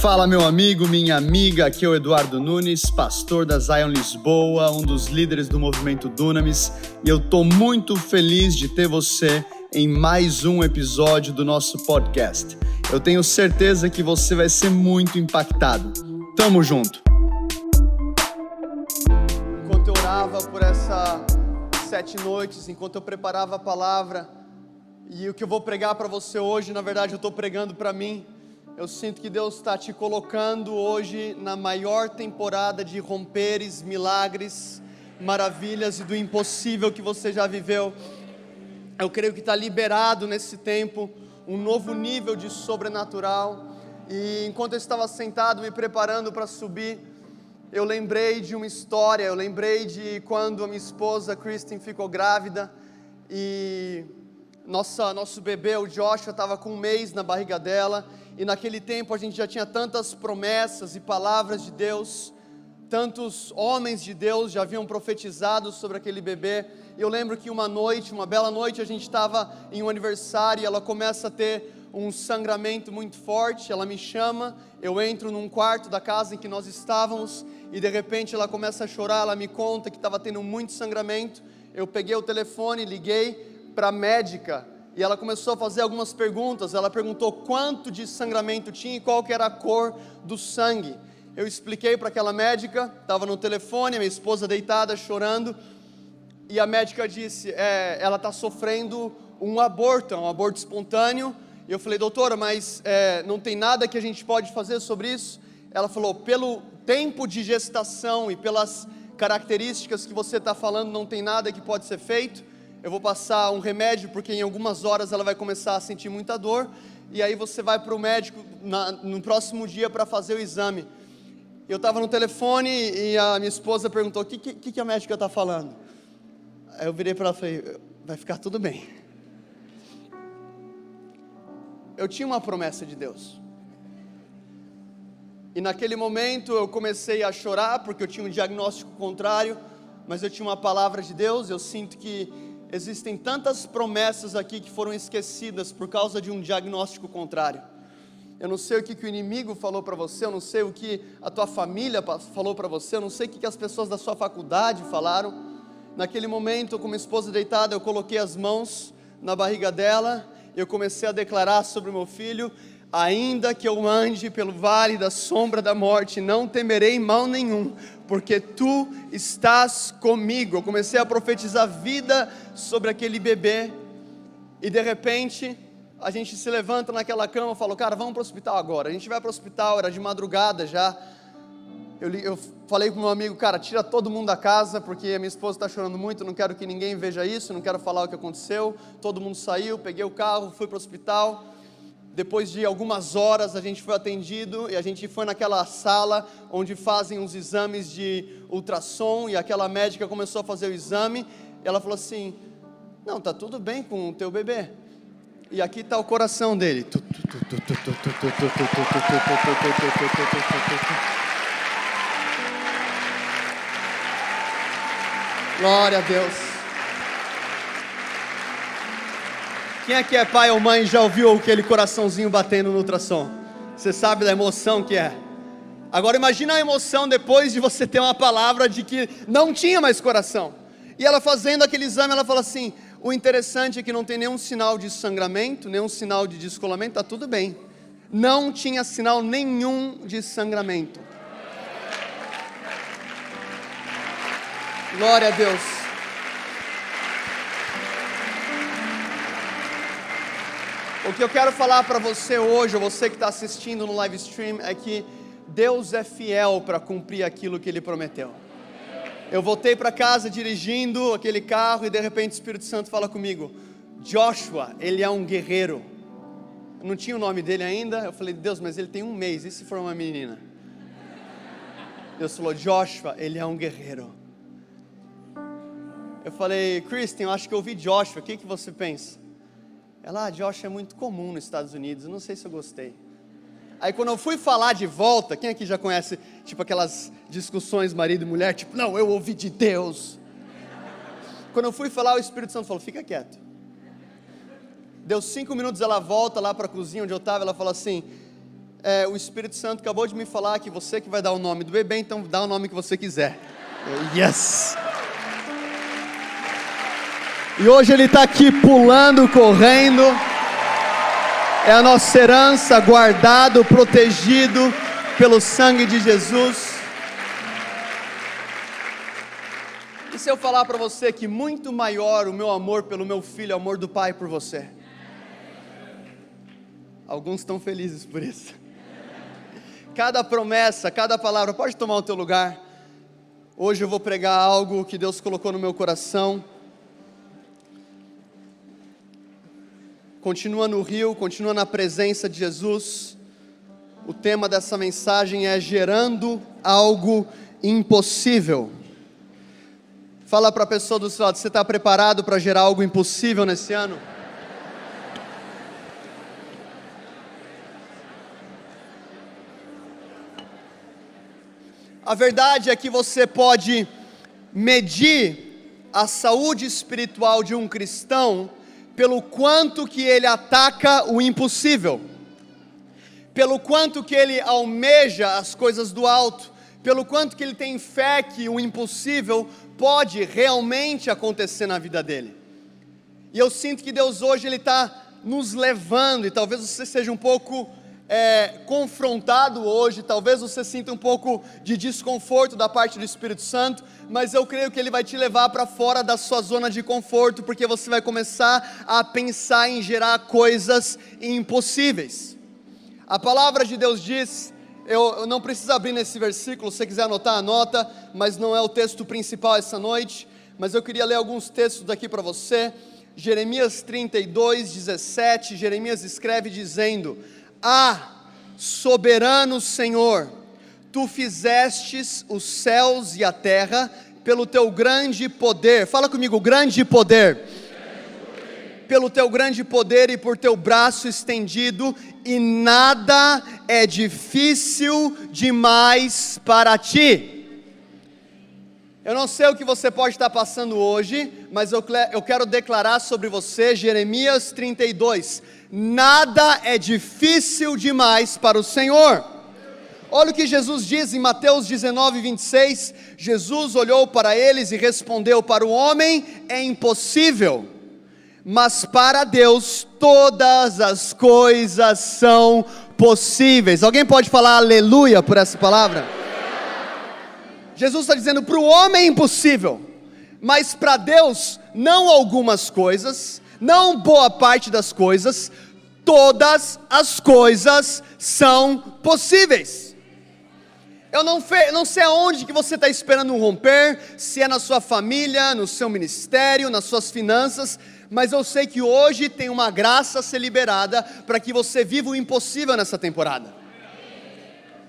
Fala, meu amigo, minha amiga. Aqui é o Eduardo Nunes, pastor da Zion Lisboa, um dos líderes do movimento Dunamis, e eu tô muito feliz de ter você em mais um episódio do nosso podcast. Eu tenho certeza que você vai ser muito impactado. Tamo junto. Enquanto eu orava por essas sete noites, enquanto eu preparava a palavra, e o que eu vou pregar para você hoje, na verdade, eu estou pregando para mim eu sinto que Deus está te colocando hoje na maior temporada de romperes, milagres, maravilhas e do impossível que você já viveu. Eu creio que está liberado nesse tempo um novo nível de sobrenatural. E enquanto eu estava sentado me preparando para subir, eu lembrei de uma história. Eu lembrei de quando a minha esposa Kristen ficou grávida e nossa, nosso bebê, o Joshua, estava com um mês na barriga dela e naquele tempo a gente já tinha tantas promessas e palavras de Deus, tantos homens de Deus já haviam profetizado sobre aquele bebê. Eu lembro que uma noite, uma bela noite, a gente estava em um aniversário e ela começa a ter um sangramento muito forte. Ela me chama, eu entro num quarto da casa em que nós estávamos e de repente ela começa a chorar. Ela me conta que estava tendo muito sangramento. Eu peguei o telefone, liguei para a médica e ela começou a fazer algumas perguntas. Ela perguntou quanto de sangramento tinha e qual que era a cor do sangue. Eu expliquei para aquela médica, estava no telefone, minha esposa deitada, chorando, e a médica disse: é, ela está sofrendo um aborto, um aborto espontâneo. E eu falei, doutora, mas é, não tem nada que a gente pode fazer sobre isso? Ela falou: pelo tempo de gestação e pelas características que você está falando, não tem nada que pode ser feito eu vou passar um remédio porque em algumas horas ela vai começar a sentir muita dor e aí você vai para o médico na, no próximo dia para fazer o exame. Eu estava no telefone e a minha esposa perguntou: o que, que, que a médica está falando? Aí eu virei para ela e falei: vai ficar tudo bem. Eu tinha uma promessa de Deus. E naquele momento eu comecei a chorar porque eu tinha um diagnóstico contrário, mas eu tinha uma palavra de Deus. Eu sinto que existem tantas promessas aqui que foram esquecidas por causa de um diagnóstico contrário. Eu não sei o que, que o inimigo falou para você, eu não sei o que a tua família falou para você, eu não sei o que, que as pessoas da sua faculdade falaram. Naquele momento, com minha esposa deitada, eu coloquei as mãos na barriga dela, eu comecei a declarar sobre meu filho: ainda que eu ande pelo vale da sombra da morte, não temerei mal nenhum, porque tu estás comigo. Eu comecei a profetizar vida sobre aquele bebê, e de repente, a gente se levanta naquela cama e fala, cara, vamos para o hospital agora. A gente vai para o hospital, era de madrugada já. Eu, eu falei com meu amigo, cara, tira todo mundo da casa, porque a minha esposa está chorando muito, não quero que ninguém veja isso, não quero falar o que aconteceu. Todo mundo saiu, peguei o carro, fui para o hospital. Depois de algumas horas a gente foi atendido e a gente foi naquela sala onde fazem os exames de ultrassom e aquela médica começou a fazer o exame. E ela falou assim: Não, tá tudo bem com o teu bebê. E aqui está o coração dele. Glória a Deus. Quem aqui é pai ou mãe já ouviu aquele coraçãozinho batendo no ultrassom? Você sabe da emoção que é. Agora imagina a emoção depois de você ter uma palavra de que não tinha mais coração. E ela fazendo aquele exame, ela fala assim: o interessante é que não tem nenhum sinal de sangramento, nenhum sinal de descolamento, está tudo bem. Não tinha sinal nenhum de sangramento. Glória a Deus. O que eu quero falar para você hoje, ou você que está assistindo no live stream, é que Deus é fiel para cumprir aquilo que Ele prometeu. Eu voltei para casa dirigindo aquele carro e de repente o Espírito Santo fala comigo: Joshua, ele é um guerreiro. Eu não tinha o nome dele ainda. Eu falei: Deus, mas ele tem um mês. E se for uma menina? Deus falou: Joshua, ele é um guerreiro. Eu falei: Christian, eu acho que eu ouvi Joshua. O que, que você pensa? Ela, ah, Josh é muito comum nos Estados Unidos, não sei se eu gostei. Aí quando eu fui falar de volta, quem aqui já conhece, tipo aquelas discussões marido e mulher, tipo, não, eu ouvi de Deus. Quando eu fui falar, o Espírito Santo falou, fica quieto. Deu cinco minutos, ela volta lá para a cozinha onde eu estava, ela fala assim, é, o Espírito Santo acabou de me falar que você que vai dar o nome do bebê, então dá o nome que você quiser. Eu, yes! E hoje ele está aqui pulando, correndo. É a nossa herança, guardado, protegido pelo sangue de Jesus. E se eu falar para você que muito maior o meu amor pelo meu filho, o amor do pai por você? Alguns estão felizes por isso. Cada promessa, cada palavra, pode tomar o teu lugar. Hoje eu vou pregar algo que Deus colocou no meu coração. Continua no rio, continua na presença de Jesus. O tema dessa mensagem é gerando algo impossível. Fala para a pessoa do seu lado, você está preparado para gerar algo impossível nesse ano? A verdade é que você pode medir a saúde espiritual de um cristão pelo quanto que ele ataca o impossível, pelo quanto que ele almeja as coisas do alto, pelo quanto que ele tem fé que o impossível pode realmente acontecer na vida dele. E eu sinto que Deus hoje ele está nos levando e talvez você seja um pouco é, confrontado hoje, talvez você sinta um pouco de desconforto da parte do Espírito Santo, mas eu creio que ele vai te levar para fora da sua zona de conforto, porque você vai começar a pensar em gerar coisas impossíveis. A palavra de Deus diz, eu, eu não preciso abrir nesse versículo, se você quiser anotar, anota, mas não é o texto principal essa noite, mas eu queria ler alguns textos daqui para você. Jeremias 32, 17, Jeremias escreve dizendo: ah, soberano Senhor, tu fizestes os céus e a terra pelo teu grande poder. Fala comigo, grande poder. Pelo teu grande poder e por teu braço estendido, e nada é difícil demais para ti. Eu não sei o que você pode estar passando hoje, mas eu, eu quero declarar sobre você, Jeremias 32 nada é difícil demais para o Senhor. Olha o que Jesus diz em Mateus 19, 26. Jesus olhou para eles e respondeu: Para o homem é impossível, mas para Deus todas as coisas são possíveis. Alguém pode falar aleluia por essa palavra? Jesus está dizendo: Para o homem é impossível, mas para Deus, não algumas coisas, não boa parte das coisas, todas as coisas são possíveis. Eu não, não sei aonde que você está esperando um romper, se é na sua família, no seu ministério, nas suas finanças, mas eu sei que hoje tem uma graça a ser liberada para que você viva o impossível nessa temporada.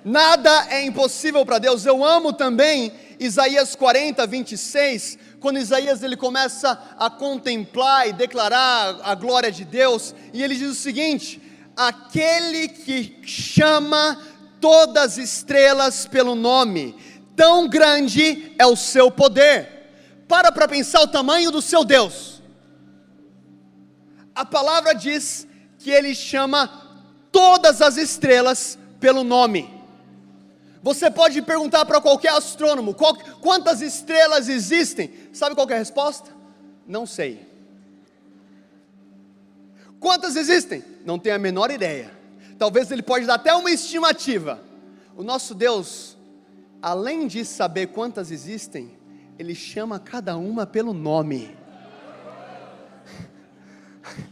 Nada é impossível para Deus. Eu amo também Isaías 40, 26, quando Isaías ele começa a contemplar e declarar a glória de Deus, e ele diz o seguinte: aquele que chama todas as estrelas pelo nome, tão grande é o seu poder. Para para pensar o tamanho do seu Deus. A palavra diz que ele chama todas as estrelas pelo nome. Você pode perguntar para qualquer astrônomo qual, quantas estrelas existem. Sabe qual é a resposta? Não sei. Quantas existem? Não tenho a menor ideia. Talvez ele pode dar até uma estimativa. O nosso Deus, além de saber quantas existem, ele chama cada uma pelo nome.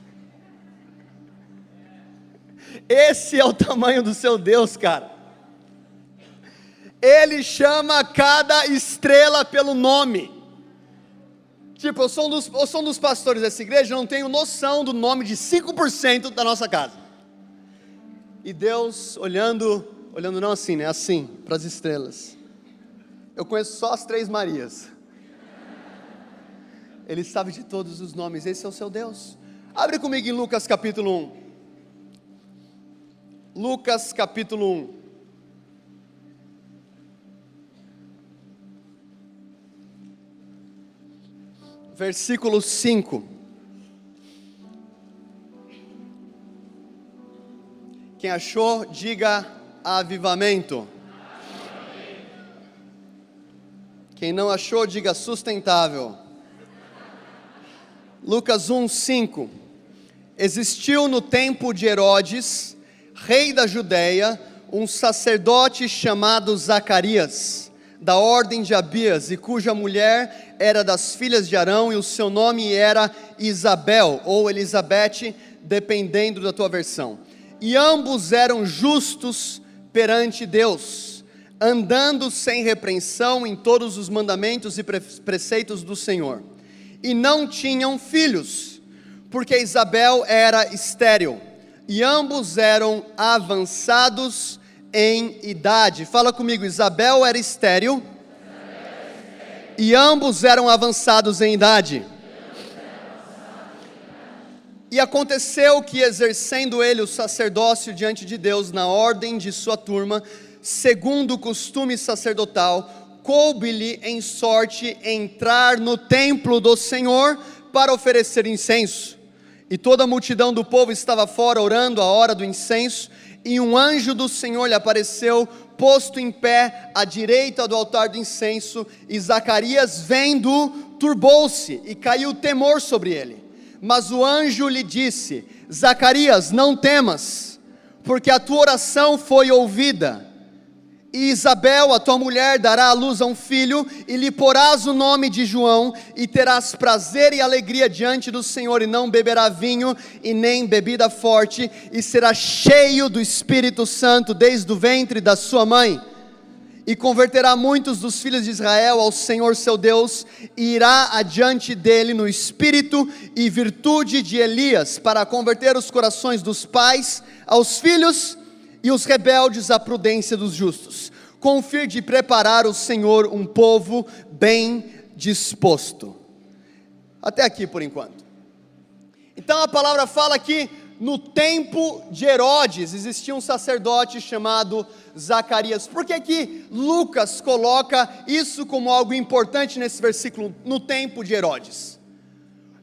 Esse é o tamanho do seu Deus, cara. Ele chama cada estrela pelo nome. Tipo, eu sou, um dos, eu sou um dos pastores dessa igreja, não tenho noção do nome de 5% da nossa casa. E Deus olhando, olhando não assim, né? Assim, para as estrelas. Eu conheço só as três Marias. Ele sabe de todos os nomes, esse é o seu Deus. Abre comigo em Lucas capítulo 1. Lucas capítulo 1. Versículo 5. Quem achou, diga avivamento. Quem não achou, diga sustentável. Lucas 1, 5. Existiu no tempo de Herodes, rei da Judéia, um sacerdote chamado Zacarias, da ordem de Abias, e cuja mulher era das filhas de Arão, e o seu nome era Isabel, ou Elizabeth, dependendo da tua versão. E ambos eram justos perante Deus, andando sem repreensão em todos os mandamentos e preceitos do Senhor. E não tinham filhos, porque Isabel era estéril, e ambos eram avançados em idade. Fala comigo, Isabel era estéril, e ambos eram avançados em idade. E aconteceu que, exercendo ele o sacerdócio diante de Deus na ordem de sua turma, segundo o costume sacerdotal, coube-lhe em sorte entrar no templo do Senhor para oferecer incenso. E toda a multidão do povo estava fora orando a hora do incenso, e um anjo do Senhor lhe apareceu, posto em pé à direita do altar do incenso, e Zacarias, vendo, turbou-se e caiu temor sobre ele. Mas o anjo lhe disse: Zacarias, não temas, porque a tua oração foi ouvida. E Isabel, a tua mulher, dará à luz a um filho, e lhe porás o nome de João, e terás prazer e alegria diante do Senhor, e não beberá vinho e nem bebida forte, e será cheio do Espírito Santo desde o ventre da sua mãe. E converterá muitos dos filhos de Israel ao Senhor seu Deus, e irá adiante dele no espírito e virtude de Elias, para converter os corações dos pais aos filhos e os rebeldes à prudência dos justos, fim de preparar o Senhor um povo bem disposto. Até aqui por enquanto. Então a palavra fala que no tempo de Herodes existia um sacerdote chamado Zacarias. Por que que Lucas coloca isso como algo importante nesse versículo no tempo de Herodes?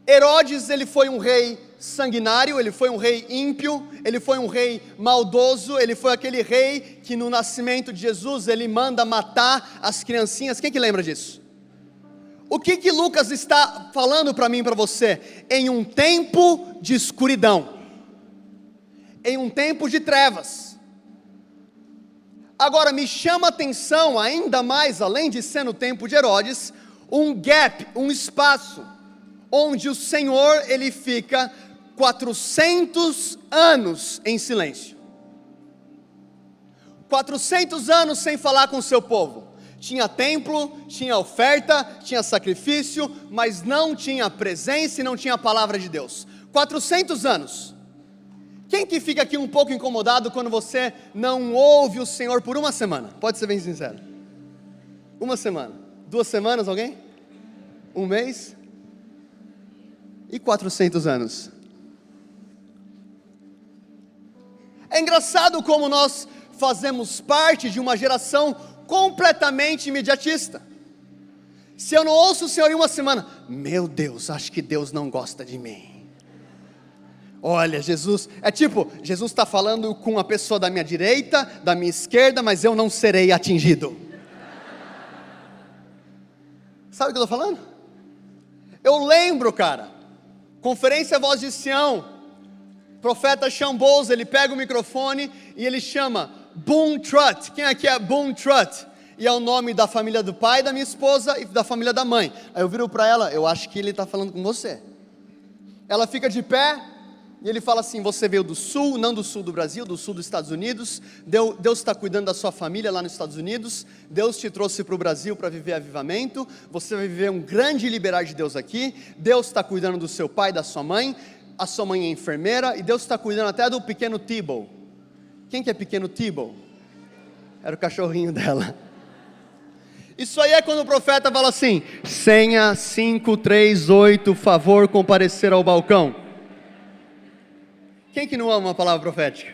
Herodes, ele foi um rei sanguinário, ele foi um rei ímpio, ele foi um rei maldoso, ele foi aquele rei que no nascimento de Jesus ele manda matar as criancinhas. Quem que lembra disso? O que que Lucas está falando para mim e para você? Em um tempo de escuridão em um tempo de trevas. Agora me chama a atenção ainda mais, além de ser no tempo de Herodes, um gap, um espaço, onde o Senhor ele fica 400 anos em silêncio. 400 anos sem falar com o seu povo. Tinha templo, tinha oferta, tinha sacrifício, mas não tinha presença e não tinha a palavra de Deus. 400 anos. Quem que fica aqui um pouco incomodado quando você não ouve o Senhor por uma semana? Pode ser bem sincero. Uma semana. Duas semanas, alguém? Um mês? E 400 anos? Engraçado como nós fazemos parte de uma geração completamente imediatista. Se eu não ouço o Senhor em uma semana, meu Deus, acho que Deus não gosta de mim. Olha, Jesus, é tipo, Jesus está falando com a pessoa da minha direita, da minha esquerda, mas eu não serei atingido. Sabe o que eu estou falando? Eu lembro, cara, conferência Voz de Sião, profeta Chamboz, ele pega o microfone e ele chama Boom Trut. Quem aqui é Boom Trut? E é o nome da família do pai da minha esposa e da família da mãe. Aí eu viro para ela, eu acho que ele está falando com você. Ela fica de pé, e ele fala assim: Você veio do sul, não do sul do Brasil, do sul dos Estados Unidos. Deus está cuidando da sua família lá nos Estados Unidos. Deus te trouxe para o Brasil para viver avivamento. Você vai viver um grande liberar de Deus aqui. Deus está cuidando do seu pai, da sua mãe. A sua mãe é enfermeira. E Deus está cuidando até do pequeno Tibo. Quem que é pequeno Tibo? Era o cachorrinho dela. Isso aí é quando o profeta fala assim: senha 538, favor comparecer ao balcão. Quem que não ama uma palavra profética?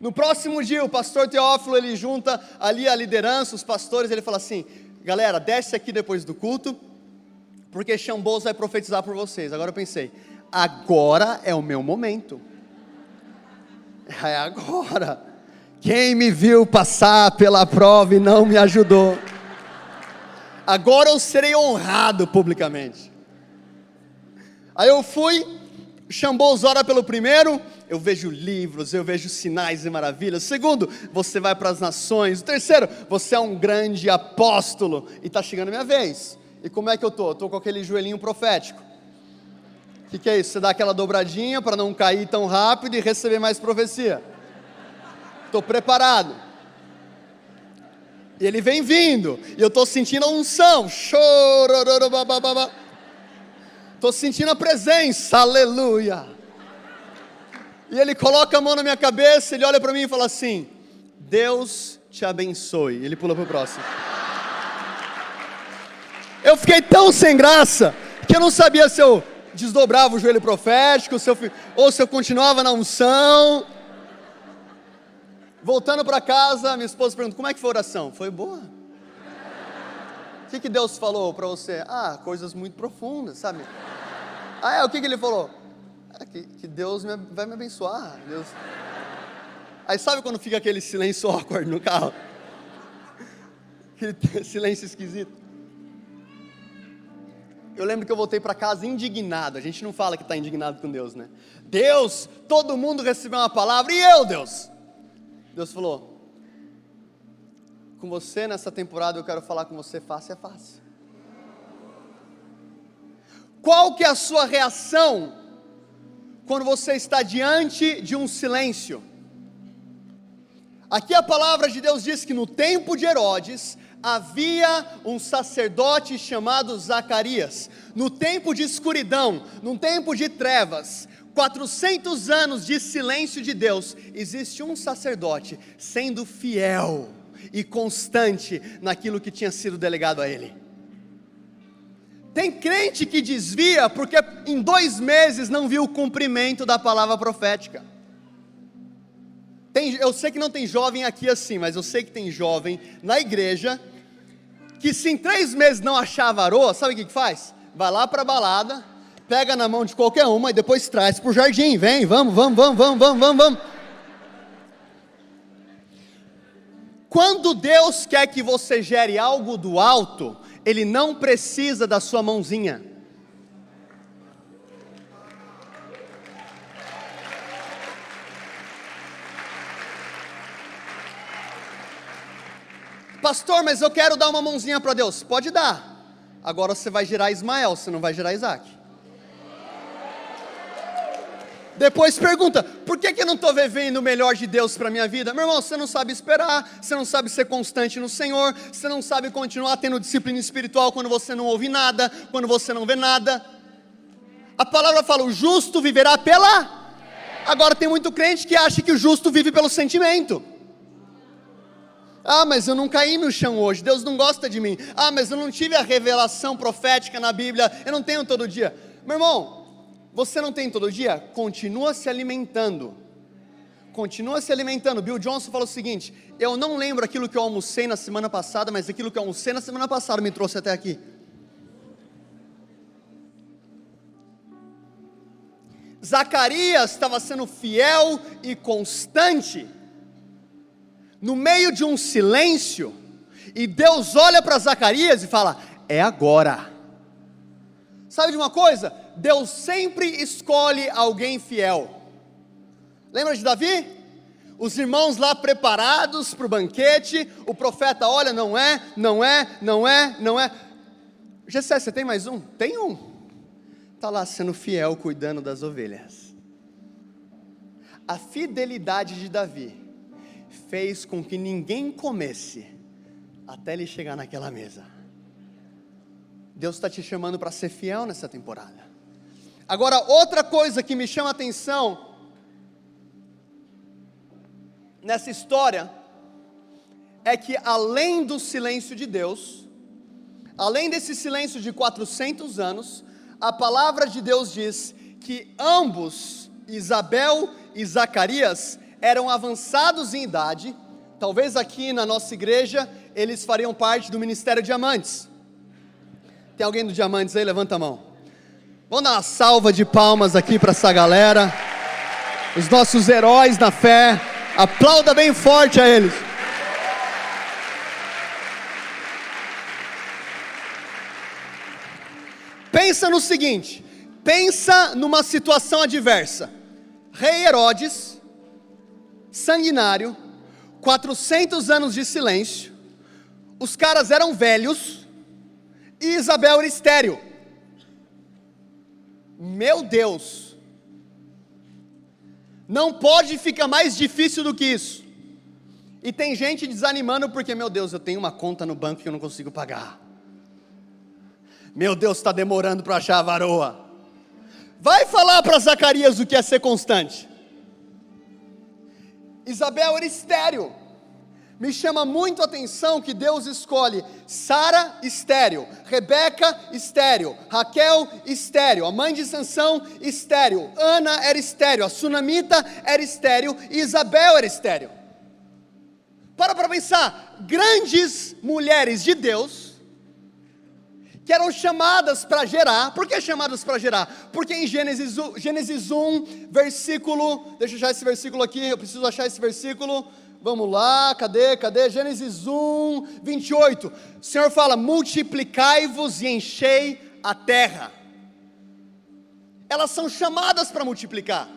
No próximo dia, o pastor Teófilo, ele junta ali a liderança, os pastores, ele fala assim, galera, desce aqui depois do culto, porque Xambos vai profetizar por vocês. Agora eu pensei, agora é o meu momento. É agora. Quem me viu passar pela prova e não me ajudou. Agora eu serei honrado publicamente. Aí eu fui, Xambôs ora pelo primeiro, eu vejo livros, eu vejo sinais e maravilhas. segundo, você vai para as nações. Terceiro, você é um grande apóstolo e está chegando a minha vez. E como é que eu tô? Estou com aquele joelhinho profético. O que, que é isso? Você dá aquela dobradinha para não cair tão rápido e receber mais profecia. Estou preparado. E ele vem vindo, e eu estou sentindo a unção. Estou sentindo a presença, aleluia. E ele coloca a mão na minha cabeça, ele olha para mim e fala assim: Deus te abençoe. Ele pula para o próximo. Eu fiquei tão sem graça que eu não sabia se eu desdobrava o joelho profético, se eu, ou se eu continuava na unção. Voltando para casa, minha esposa pergunta: como é que foi a oração? Foi boa. O que, que Deus falou para você? Ah, coisas muito profundas, sabe? Ah, é, o que, que ele falou? É, que, que Deus me, vai me abençoar. Deus... Aí sabe quando fica aquele silêncio awkward no carro? Aquele silêncio esquisito. Eu lembro que eu voltei para casa indignado. A gente não fala que está indignado com Deus, né? Deus, todo mundo recebeu uma palavra e eu, Deus. Deus falou: com você nessa temporada eu quero falar com você face a face. Qual que é a sua reação quando você está diante de um silêncio? Aqui a palavra de Deus diz que no tempo de Herodes havia um sacerdote chamado Zacarias. No tempo de escuridão, num tempo de trevas, 400 anos de silêncio de Deus, existe um sacerdote sendo fiel e constante naquilo que tinha sido delegado a ele. Tem crente que desvia porque em dois meses não viu o cumprimento da palavra profética. Tem, eu sei que não tem jovem aqui assim, mas eu sei que tem jovem na igreja que se em três meses não achar varoa, sabe o que, que faz? Vai lá para a balada, pega na mão de qualquer uma e depois traz para o jardim. Vem, vamos, vamos, vamos, vamos, vamos, vamos, vamos. Quando Deus quer que você gere algo do alto, Ele não precisa da sua mãozinha. Pastor, mas eu quero dar uma mãozinha para Deus. Pode dar. Agora você vai gerar Ismael, você não vai gerar Isaac. Depois pergunta: por que, que eu não estou vivendo o melhor de Deus para a minha vida? Meu irmão, você não sabe esperar, você não sabe ser constante no Senhor, você não sabe continuar tendo disciplina espiritual quando você não ouve nada, quando você não vê nada. A palavra fala: o justo viverá pela. Agora tem muito crente que acha que o justo vive pelo sentimento. Ah, mas eu não caí no chão hoje, Deus não gosta de mim. Ah, mas eu não tive a revelação profética na Bíblia, eu não tenho todo dia. Meu irmão, você não tem todo dia? Continua se alimentando. Continua se alimentando. Bill Johnson fala o seguinte: Eu não lembro aquilo que eu almocei na semana passada, mas aquilo que eu almocei na semana passada me trouxe até aqui. Zacarias estava sendo fiel e constante, no meio de um silêncio, e Deus olha para Zacarias e fala: É agora. Sabe de uma coisa? Deus sempre escolhe alguém fiel. Lembra de Davi? Os irmãos lá preparados para o banquete, o profeta olha, não é, não é, não é, não é. Gessé, você tem mais um? Tem um. Está lá sendo fiel, cuidando das ovelhas. A fidelidade de Davi fez com que ninguém comesse até ele chegar naquela mesa. Deus está te chamando para ser fiel nessa temporada. Agora, outra coisa que me chama a atenção nessa história é que, além do silêncio de Deus, além desse silêncio de 400 anos, a palavra de Deus diz que ambos, Isabel e Zacarias, eram avançados em idade. Talvez aqui na nossa igreja eles fariam parte do ministério de amantes. Tem alguém do Diamantes aí? Levanta a mão. Vamos dar uma salva de palmas aqui para essa galera. os nossos heróis na fé. Aplauda bem forte a eles. Pensa no seguinte: pensa numa situação adversa. Rei Herodes, sanguinário, 400 anos de silêncio, os caras eram velhos e Isabel era estéreo. Meu Deus, não pode ficar mais difícil do que isso. E tem gente desanimando porque, meu Deus, eu tenho uma conta no banco que eu não consigo pagar. Meu Deus, está demorando para achar a varoa. Vai falar para Zacarias o que é ser constante. Isabel era estéreo. Me chama muito a atenção que Deus escolhe Sara estéreo, Rebeca estéreo, Raquel estéreo, a mãe de Sansão estéreo, Ana era estéreo, a Sunamita era estéreo e Isabel era estéreo. Para para pensar, grandes mulheres de Deus que eram chamadas para gerar. Por que chamadas para gerar? Porque em Gênesis, Gênesis 1, versículo, deixa eu achar esse versículo aqui, eu preciso achar esse versículo. Vamos lá, cadê? Cadê? Gênesis 1, 28. O Senhor fala: multiplicai-vos e enchei a terra. Elas são chamadas para multiplicar.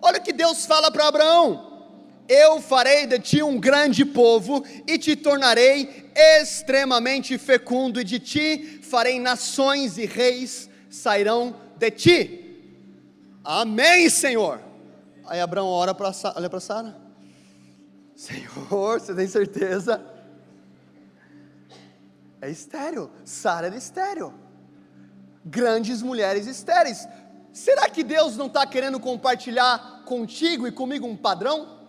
Olha o que Deus fala para Abraão: Eu farei de ti um grande povo e te tornarei extremamente fecundo, e de ti farei nações e reis sairão de ti. Amém, Senhor. Aí Abraão ora para olha para Sara. Senhor, você tem certeza? É estéreo. Sara era estéreo. Grandes mulheres estéreis. Será que Deus não está querendo compartilhar contigo e comigo um padrão?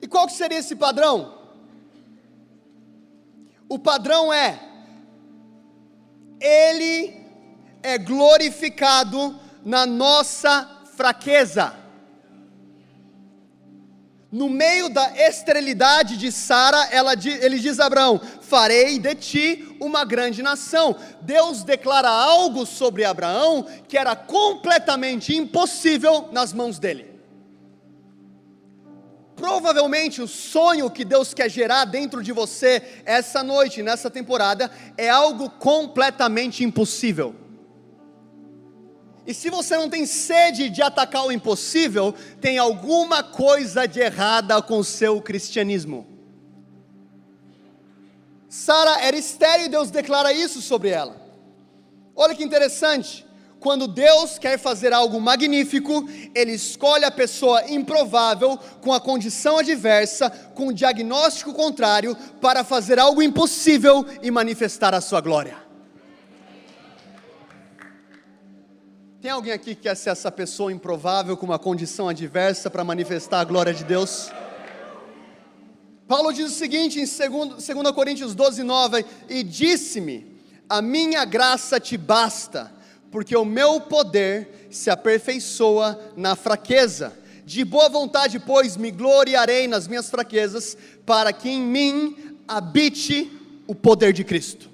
E qual que seria esse padrão? O padrão é: Ele é glorificado na nossa fraqueza. No meio da esterilidade de Sara, ele diz a Abraão: Farei de ti uma grande nação. Deus declara algo sobre Abraão que era completamente impossível nas mãos dele. Provavelmente o sonho que Deus quer gerar dentro de você essa noite, nessa temporada, é algo completamente impossível. E se você não tem sede de atacar o impossível, tem alguma coisa de errada com o seu cristianismo. Sara era estéril e Deus declara isso sobre ela. Olha que interessante. Quando Deus quer fazer algo magnífico, Ele escolhe a pessoa improvável, com a condição adversa, com o diagnóstico contrário, para fazer algo impossível e manifestar a sua glória. Tem alguém aqui que quer ser essa pessoa improvável com uma condição adversa para manifestar a glória de Deus? Paulo diz o seguinte em 2, 2 Coríntios 12, 9: E disse-me: A minha graça te basta, porque o meu poder se aperfeiçoa na fraqueza. De boa vontade, pois, me gloriarei nas minhas fraquezas, para que em mim habite o poder de Cristo.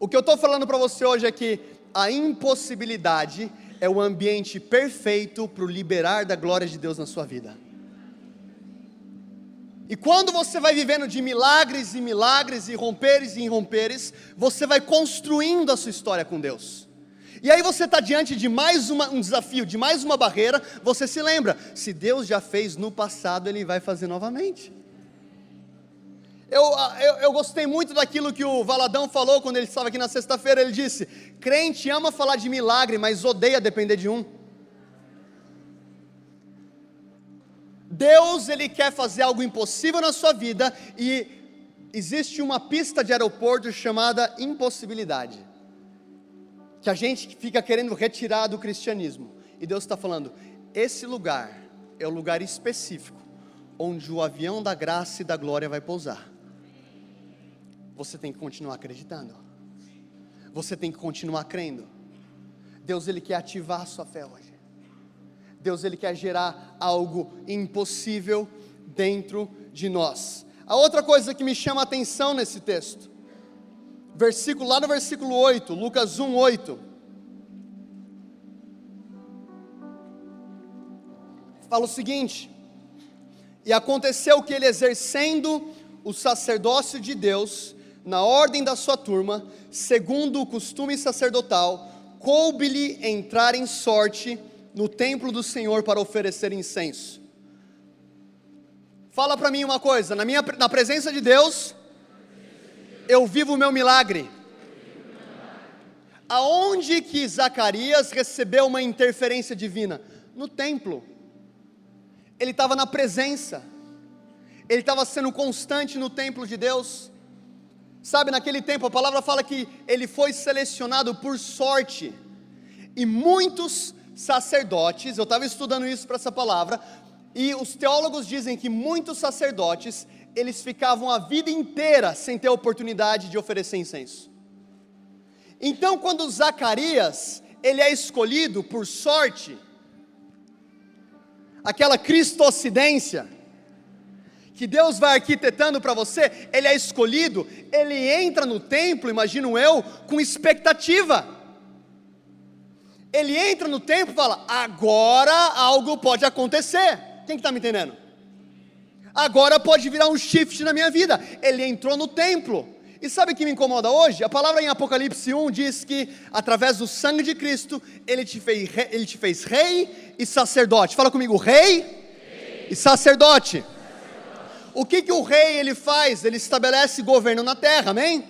O que eu estou falando para você hoje é que a impossibilidade é o ambiente perfeito para o liberar da glória de Deus na sua vida. E quando você vai vivendo de milagres e milagres, e romperes e romperes, você vai construindo a sua história com Deus. E aí você está diante de mais uma, um desafio, de mais uma barreira, você se lembra: se Deus já fez no passado, Ele vai fazer novamente. Eu, eu, eu, gostei muito daquilo que o Valadão falou quando ele estava aqui na sexta-feira. Ele disse: crente ama falar de milagre, mas odeia depender de um. Deus, Ele quer fazer algo impossível na sua vida e existe uma pista de aeroporto chamada impossibilidade, que a gente fica querendo retirar do cristianismo. E Deus está falando: esse lugar é o lugar específico onde o avião da graça e da glória vai pousar você tem que continuar acreditando. Você tem que continuar crendo. Deus ele quer ativar a sua fé hoje. Deus ele quer gerar algo impossível dentro de nós. A outra coisa que me chama a atenção nesse texto, versículo lá no versículo 8, Lucas 1, 8. fala o seguinte: E aconteceu que ele, exercendo o sacerdócio de Deus, na ordem da sua turma, segundo o costume sacerdotal, coube-lhe entrar em sorte no templo do Senhor para oferecer incenso. Fala para mim uma coisa, na minha na presença de Deus, eu vivo o meu milagre. Aonde que Zacarias recebeu uma interferência divina? No templo. Ele estava na presença. Ele estava sendo constante no templo de Deus. Sabe, naquele tempo a palavra fala que ele foi selecionado por sorte. E muitos sacerdotes, eu estava estudando isso para essa palavra, e os teólogos dizem que muitos sacerdotes, eles ficavam a vida inteira sem ter a oportunidade de oferecer incenso. Então, quando Zacarias, ele é escolhido por sorte, aquela cristocidência, que Deus vai arquitetando para você, ele é escolhido, ele entra no templo, imagino eu, com expectativa. Ele entra no templo e fala: agora algo pode acontecer. Quem está que tá me entendendo? Agora pode virar um shift na minha vida. Ele entrou no templo. E sabe o que me incomoda hoje? A palavra em Apocalipse 1 diz que através do sangue de Cristo, ele te fez, ele te fez rei e sacerdote. Fala comigo, rei, rei. e sacerdote. sacerdote. O que, que o rei ele faz? Ele estabelece governo na terra, amém?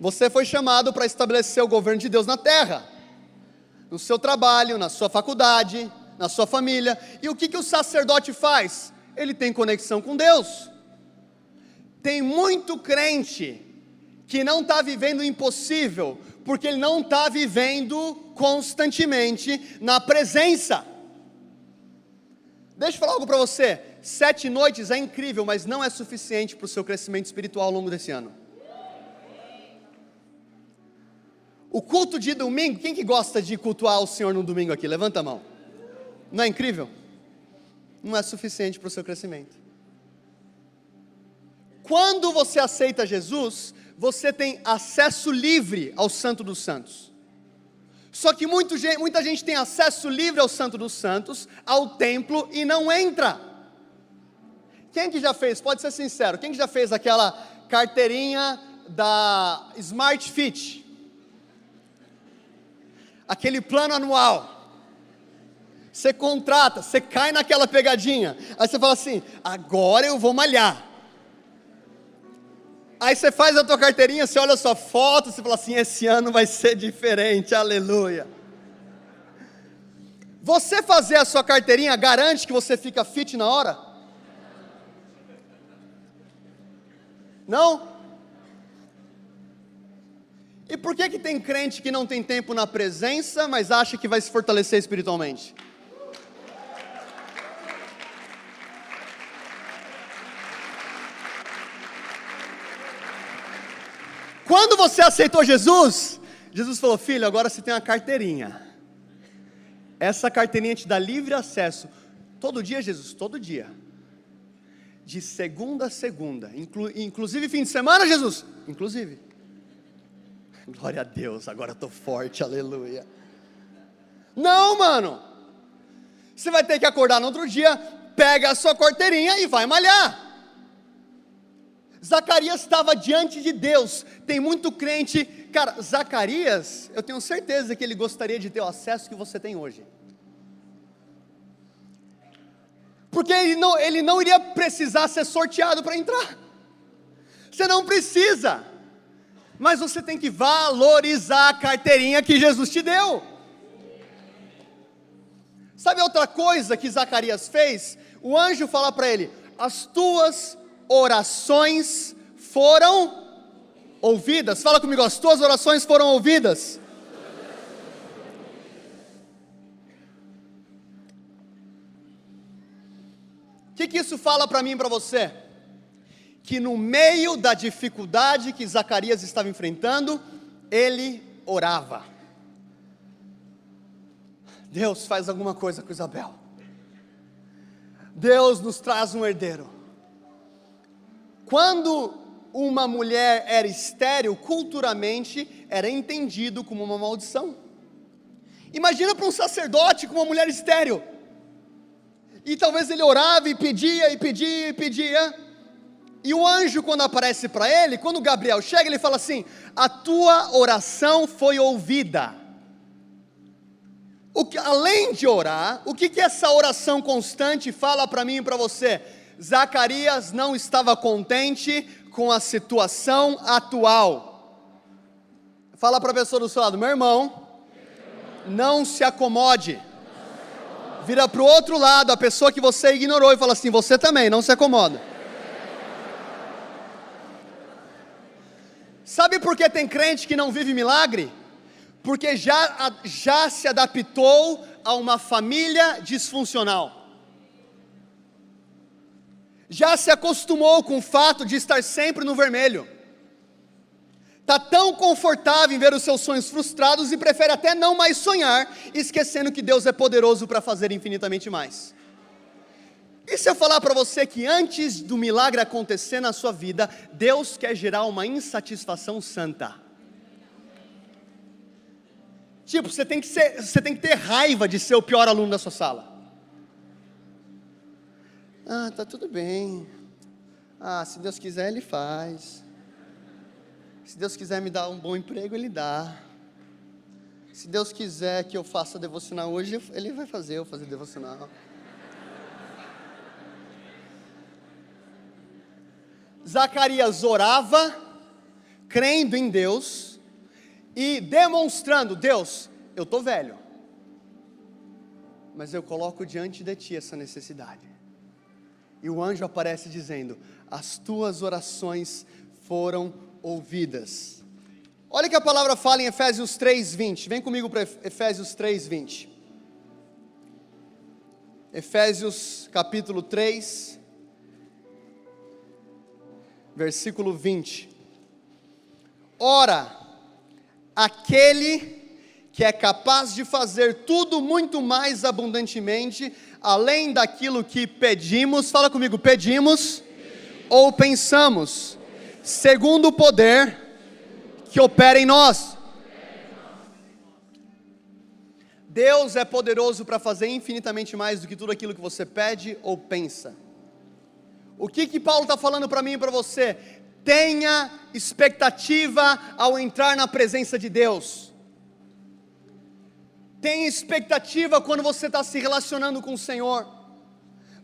Você foi chamado para estabelecer o governo de Deus na terra, no seu trabalho, na sua faculdade, na sua família. E o que, que o sacerdote faz? Ele tem conexão com Deus. Tem muito crente que não está vivendo o impossível, porque ele não está vivendo constantemente na presença. Deixa eu falar algo para você. Sete noites é incrível, mas não é suficiente para o seu crescimento espiritual ao longo desse ano. O culto de domingo, quem que gosta de cultuar o Senhor no domingo aqui? Levanta a mão. Não é incrível? Não é suficiente para o seu crescimento. Quando você aceita Jesus, você tem acesso livre ao Santo dos Santos. Só que muito, muita gente tem acesso livre ao Santo dos Santos, ao templo, e não entra. Quem que já fez? Pode ser sincero. Quem que já fez aquela carteirinha da Smart Fit? Aquele plano anual. Você contrata, você cai naquela pegadinha. Aí você fala assim: agora eu vou malhar. Aí você faz a tua carteirinha, você olha a sua foto, você fala assim: esse ano vai ser diferente, aleluia. Você fazer a sua carteirinha garante que você fica fit na hora? Não? E por que que tem crente que não tem tempo na presença, mas acha que vai se fortalecer espiritualmente? Quando você aceitou Jesus, Jesus falou: Filho, agora você tem uma carteirinha. Essa carteirinha te dá livre acesso. Todo dia, Jesus, todo dia. De segunda a segunda. Inclu inclusive fim de semana, Jesus? Inclusive. Glória a Deus, agora estou forte, aleluia. Não, mano. Você vai ter que acordar no outro dia, pega a sua carteirinha e vai malhar. Zacarias estava diante de Deus. Tem muito crente, cara, Zacarias, eu tenho certeza que ele gostaria de ter o acesso que você tem hoje. Porque ele não, ele não iria precisar ser sorteado para entrar. Você não precisa. Mas você tem que valorizar a carteirinha que Jesus te deu. Sabe outra coisa que Zacarias fez? O anjo fala para ele: As tuas orações foram ouvidas. Fala comigo, as tuas orações foram ouvidas. O que, que isso fala para mim e para você? Que no meio da dificuldade que Zacarias estava enfrentando, ele orava. Deus faz alguma coisa com Isabel. Deus nos traz um herdeiro. Quando uma mulher era estéril, culturalmente era entendido como uma maldição. Imagina para um sacerdote com uma mulher estéril. E talvez ele orava e pedia e pedia e pedia. E o anjo, quando aparece para ele, quando Gabriel chega, ele fala assim: A tua oração foi ouvida. Que, além de orar, o que, que essa oração constante fala para mim e para você? Zacarias não estava contente com a situação atual. Fala para a pessoa do seu lado, meu irmão, não se acomode. Vira para o outro lado, a pessoa que você ignorou, e fala assim: você também, não se acomoda. Sabe por que tem crente que não vive milagre? Porque já, já se adaptou a uma família disfuncional. Já se acostumou com o fato de estar sempre no vermelho. Está tão confortável em ver os seus sonhos frustrados e prefere até não mais sonhar, esquecendo que Deus é poderoso para fazer infinitamente mais. E se eu falar para você que antes do milagre acontecer na sua vida, Deus quer gerar uma insatisfação santa? Tipo, você tem que, ser, você tem que ter raiva de ser o pior aluno da sua sala. Ah, tá tudo bem. Ah, se Deus quiser, Ele faz. Se Deus quiser me dar um bom emprego, Ele dá. Se Deus quiser que eu faça devocional hoje, Ele vai fazer eu fazer devocional. Zacarias orava, crendo em Deus e demonstrando: Deus, eu estou velho, mas eu coloco diante de Ti essa necessidade. E o anjo aparece dizendo: As tuas orações foram ouvidas. Olha que a palavra fala em Efésios 3:20. Vem comigo para Efésios 3:20. Efésios capítulo 3, versículo 20. Ora, aquele que é capaz de fazer tudo muito mais abundantemente, além daquilo que pedimos, fala comigo, pedimos ou pensamos, segundo o poder que opera em nós. Deus é poderoso para fazer infinitamente mais do que tudo aquilo que você pede ou pensa. O que que Paulo está falando para mim e para você? Tenha expectativa ao entrar na presença de Deus. Tenha expectativa quando você está se relacionando com o Senhor.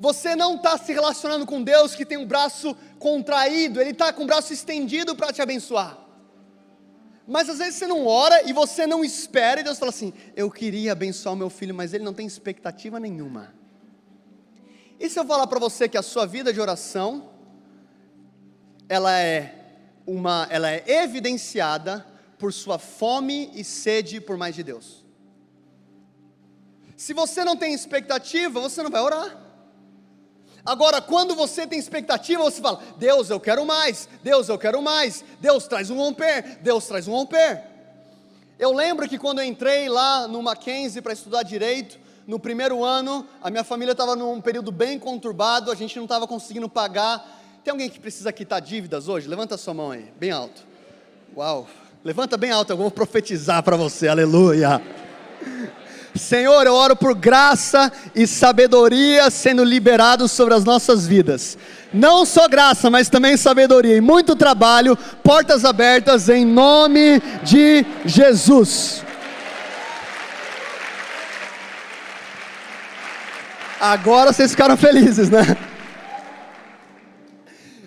Você não está se relacionando com Deus que tem um braço contraído, Ele está com o braço estendido para te abençoar. Mas às vezes você não ora e você não espera, e Deus fala assim: Eu queria abençoar o meu filho, mas ele não tem expectativa nenhuma. E se eu falar para você que a sua vida de oração ela é uma ela é evidenciada por sua fome e sede por mais de Deus. Se você não tem expectativa, você não vai orar. Agora, quando você tem expectativa, você fala: Deus, eu quero mais, Deus, eu quero mais, Deus traz um romper, Deus traz um romper. Eu lembro que quando eu entrei lá no Mackenzie para estudar direito, no primeiro ano, a minha família estava num período bem conturbado, a gente não estava conseguindo pagar. Tem alguém que precisa quitar dívidas hoje? Levanta sua mão aí, bem alto. Uau, levanta bem alto, eu vou profetizar para você, aleluia. Senhor, eu oro por graça e sabedoria sendo liberados sobre as nossas vidas. Não só graça, mas também sabedoria e muito trabalho, portas abertas em nome de Jesus. Agora vocês ficaram felizes, né?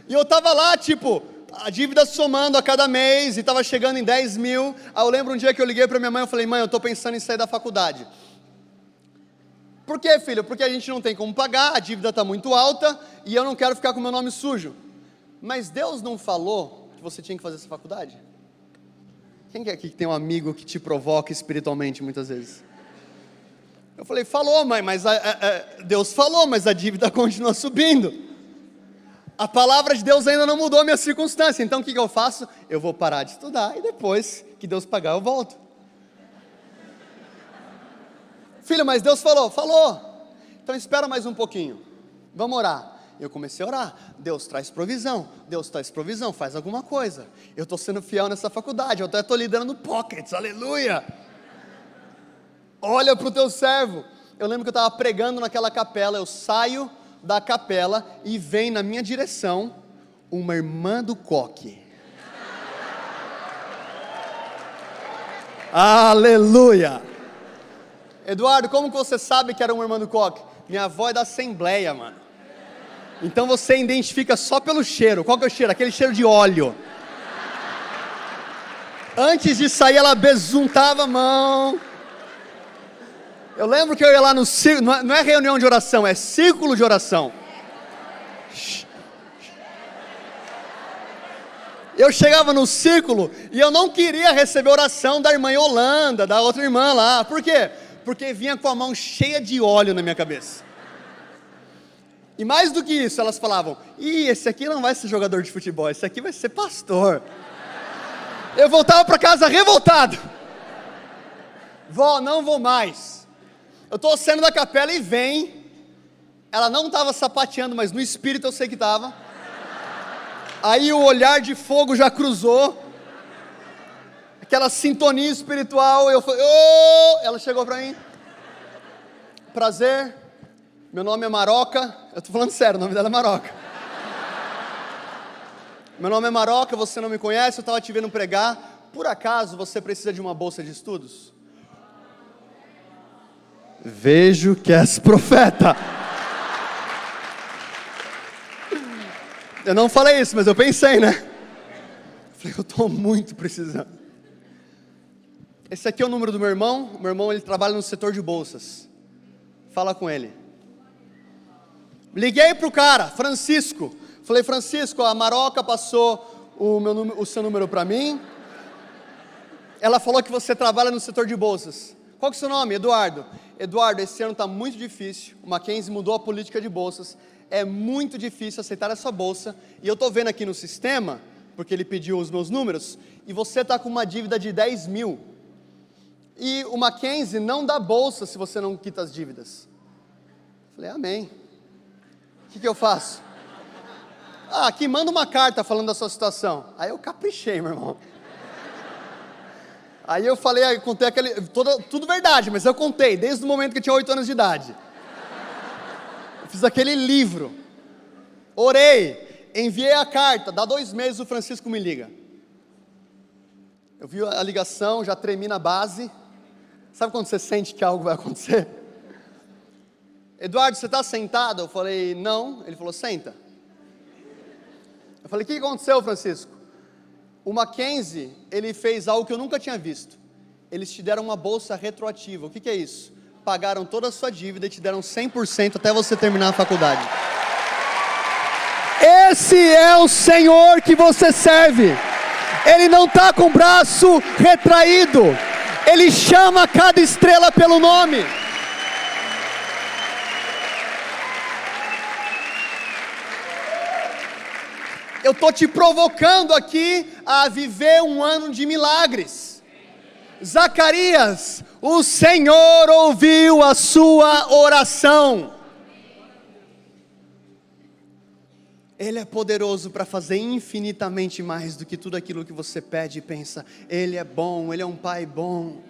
E eu tava lá, tipo, a dívida somando a cada mês e tava chegando em 10 mil. Aí eu lembro um dia que eu liguei para minha mãe e falei, mãe, eu tô pensando em sair da faculdade. Por quê, filho? Porque a gente não tem como pagar, a dívida está muito alta e eu não quero ficar com meu nome sujo. Mas Deus não falou que você tinha que fazer essa faculdade? Quem é aqui que tem um amigo que te provoca espiritualmente muitas vezes? Eu falei, falou, mãe, mas a, a, a, Deus falou, mas a dívida continua subindo. A palavra de Deus ainda não mudou a minha circunstância. Então o que, que eu faço? Eu vou parar de estudar e depois que Deus pagar eu volto. Filho, mas Deus falou, falou. Então espera mais um pouquinho. Vamos orar. Eu comecei a orar. Deus traz provisão. Deus traz provisão. Faz alguma coisa. Eu estou sendo fiel nessa faculdade. Eu até estou liderando pockets. Aleluia olha para o teu servo. eu lembro que eu estava pregando naquela capela, eu saio da capela e vem na minha direção uma irmã do coque. Aleluia! Eduardo, como que você sabe que era uma irmã do coque? Minha avó é da Assembleia, mano. Então você identifica só pelo cheiro. Qual que é o cheiro? Aquele cheiro de óleo. Antes de sair, ela besuntava a mão. Eu lembro que eu ia lá no círculo, é, não é reunião de oração, é círculo de oração. Eu chegava no círculo e eu não queria receber oração da irmã Yolanda, da outra irmã lá. Por quê? Porque vinha com a mão cheia de óleo na minha cabeça. E mais do que isso, elas falavam: Ih, esse aqui não vai ser jogador de futebol, esse aqui vai ser pastor. Eu voltava para casa revoltado. Vó, não vou mais. Eu estou saindo da capela e vem. Ela não estava sapateando, mas no espírito eu sei que estava. Aí o olhar de fogo já cruzou. Aquela sintonia espiritual. Eu falei, oh! ela chegou para mim. Prazer, meu nome é Maroca. Eu estou falando sério, o nome dela é Maroca. Meu nome é Maroca, você não me conhece, eu estava te vendo pregar. Por acaso você precisa de uma bolsa de estudos? Vejo que és profeta. Eu não falei isso, mas eu pensei, né? Falei, eu estou muito precisando. Esse aqui é o número do meu irmão. Meu irmão ele trabalha no setor de bolsas. Fala com ele. Liguei para o cara, Francisco. Falei, Francisco, a Maroca passou o, meu, o seu número para mim. Ela falou que você trabalha no setor de bolsas. Qual que é o seu nome? Eduardo. Eduardo, esse ano está muito difícil. O Mackenzie mudou a política de bolsas é muito difícil aceitar essa bolsa. E eu estou vendo aqui no sistema, porque ele pediu os meus números, e você está com uma dívida de 10 mil. E o Mackenzie não dá bolsa se você não quita as dívidas. Falei, amém. O que, que eu faço? Ah, aqui manda uma carta falando da sua situação. Aí eu caprichei, meu irmão. Aí eu falei, eu contei aquele. Toda, tudo verdade, mas eu contei, desde o momento que eu tinha 8 anos de idade fiz aquele livro, orei, enviei a carta, dá dois meses o Francisco me liga. Eu vi a ligação, já tremi na base. Sabe quando você sente que algo vai acontecer? Eduardo, você está sentado? Eu falei, não. Ele falou, senta. Eu falei, o que aconteceu, Francisco? O Mackenzie, ele fez algo que eu nunca tinha visto. Eles te deram uma bolsa retroativa. O que, que é isso? pagaram toda a sua dívida e te deram 100% até você terminar a faculdade. Esse é o Senhor que você serve. Ele não está com o braço retraído. Ele chama cada estrela pelo nome. Eu estou te provocando aqui a viver um ano de milagres. Zacarias, o Senhor ouviu a sua oração. Ele é poderoso para fazer infinitamente mais do que tudo aquilo que você pede e pensa. Ele é bom, ele é um pai bom.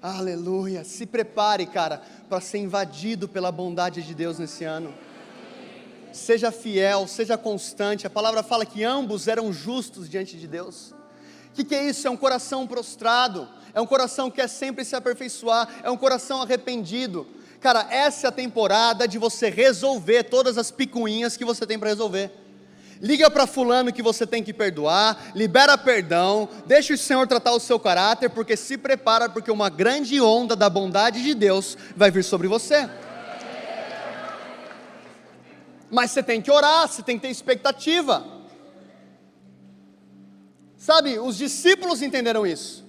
Aleluia. Se prepare, cara, para ser invadido pela bondade de Deus nesse ano. Seja fiel, seja constante. A palavra fala que ambos eram justos diante de Deus. O que, que é isso? É um coração prostrado é um coração que quer sempre se aperfeiçoar, é um coração arrependido. Cara, essa é a temporada de você resolver todas as picuinhas que você tem para resolver. Liga para fulano que você tem que perdoar, libera perdão, deixa o Senhor tratar o seu caráter, porque se prepara, porque uma grande onda da bondade de Deus vai vir sobre você. Mas você tem que orar, você tem que ter expectativa. Sabe, os discípulos entenderam isso.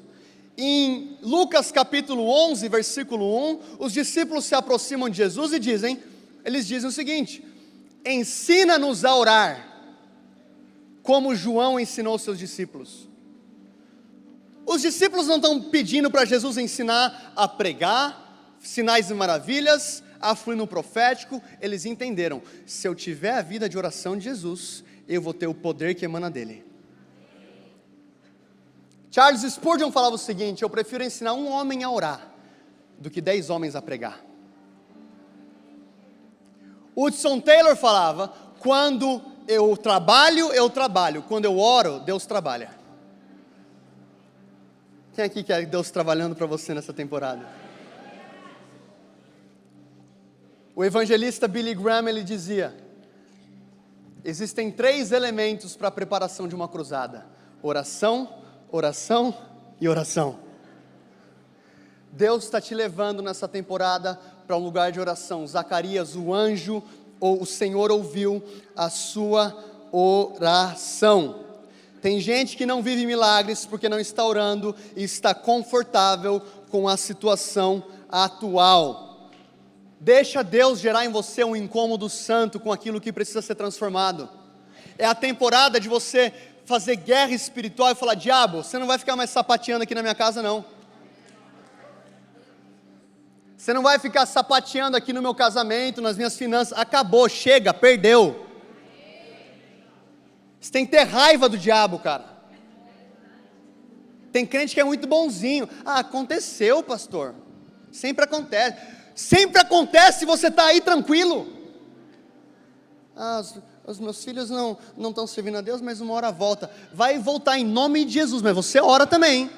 Em Lucas capítulo 11, versículo 1, os discípulos se aproximam de Jesus e dizem, eles dizem o seguinte: Ensina-nos a orar, como João ensinou seus discípulos. Os discípulos não estão pedindo para Jesus ensinar a pregar, sinais e maravilhas, a fluir no profético, eles entenderam: se eu tiver a vida de oração de Jesus, eu vou ter o poder que emana dele. Charles Spurgeon falava o seguinte: Eu prefiro ensinar um homem a orar do que dez homens a pregar. Hudson Taylor falava: quando eu trabalho, eu trabalho, quando eu oro, Deus trabalha. Quem aqui quer Deus trabalhando para você nessa temporada? O evangelista Billy Graham ele dizia: existem três elementos para a preparação de uma cruzada: oração, oração e oração. Deus está te levando nessa temporada para um lugar de oração. Zacarias, o anjo, ou o Senhor ouviu a sua oração. Tem gente que não vive milagres porque não está orando e está confortável com a situação atual. Deixa Deus gerar em você um incômodo santo com aquilo que precisa ser transformado. É a temporada de você fazer guerra espiritual e falar: diabo, você não vai ficar mais sapateando aqui na minha casa, não. Você não vai ficar sapateando aqui no meu casamento, nas minhas finanças. Acabou, chega, perdeu. Você tem que ter raiva do diabo, cara. Tem crente que é muito bonzinho. Ah, aconteceu, pastor. Sempre acontece. Sempre acontece você está aí tranquilo. Ah, os, os, meus filhos não não estão servindo a Deus, mas uma hora volta. Vai voltar em nome de Jesus, mas você ora também.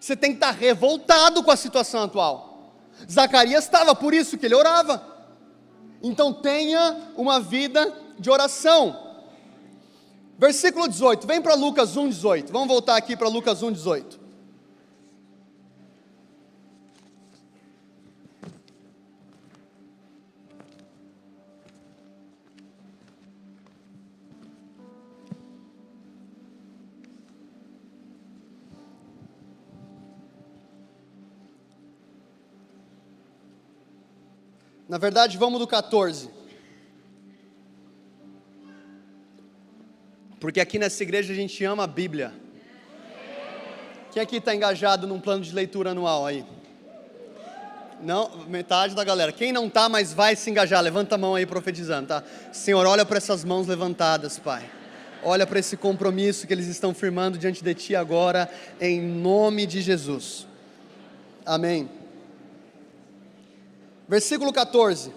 Você tem que estar tá revoltado com a situação atual. Zacarias estava, por isso que ele orava. Então tenha uma vida de oração. Versículo 18, vem para Lucas 1, 18. Vamos voltar aqui para Lucas 1, 18. Na verdade, vamos do 14. Porque aqui nessa igreja a gente ama a Bíblia. Quem aqui está engajado num plano de leitura anual aí? Não, metade da galera. Quem não está, mas vai se engajar, levanta a mão aí profetizando, tá? Senhor, olha para essas mãos levantadas, Pai. Olha para esse compromisso que eles estão firmando diante de Ti agora, em nome de Jesus. Amém. Versículo 14: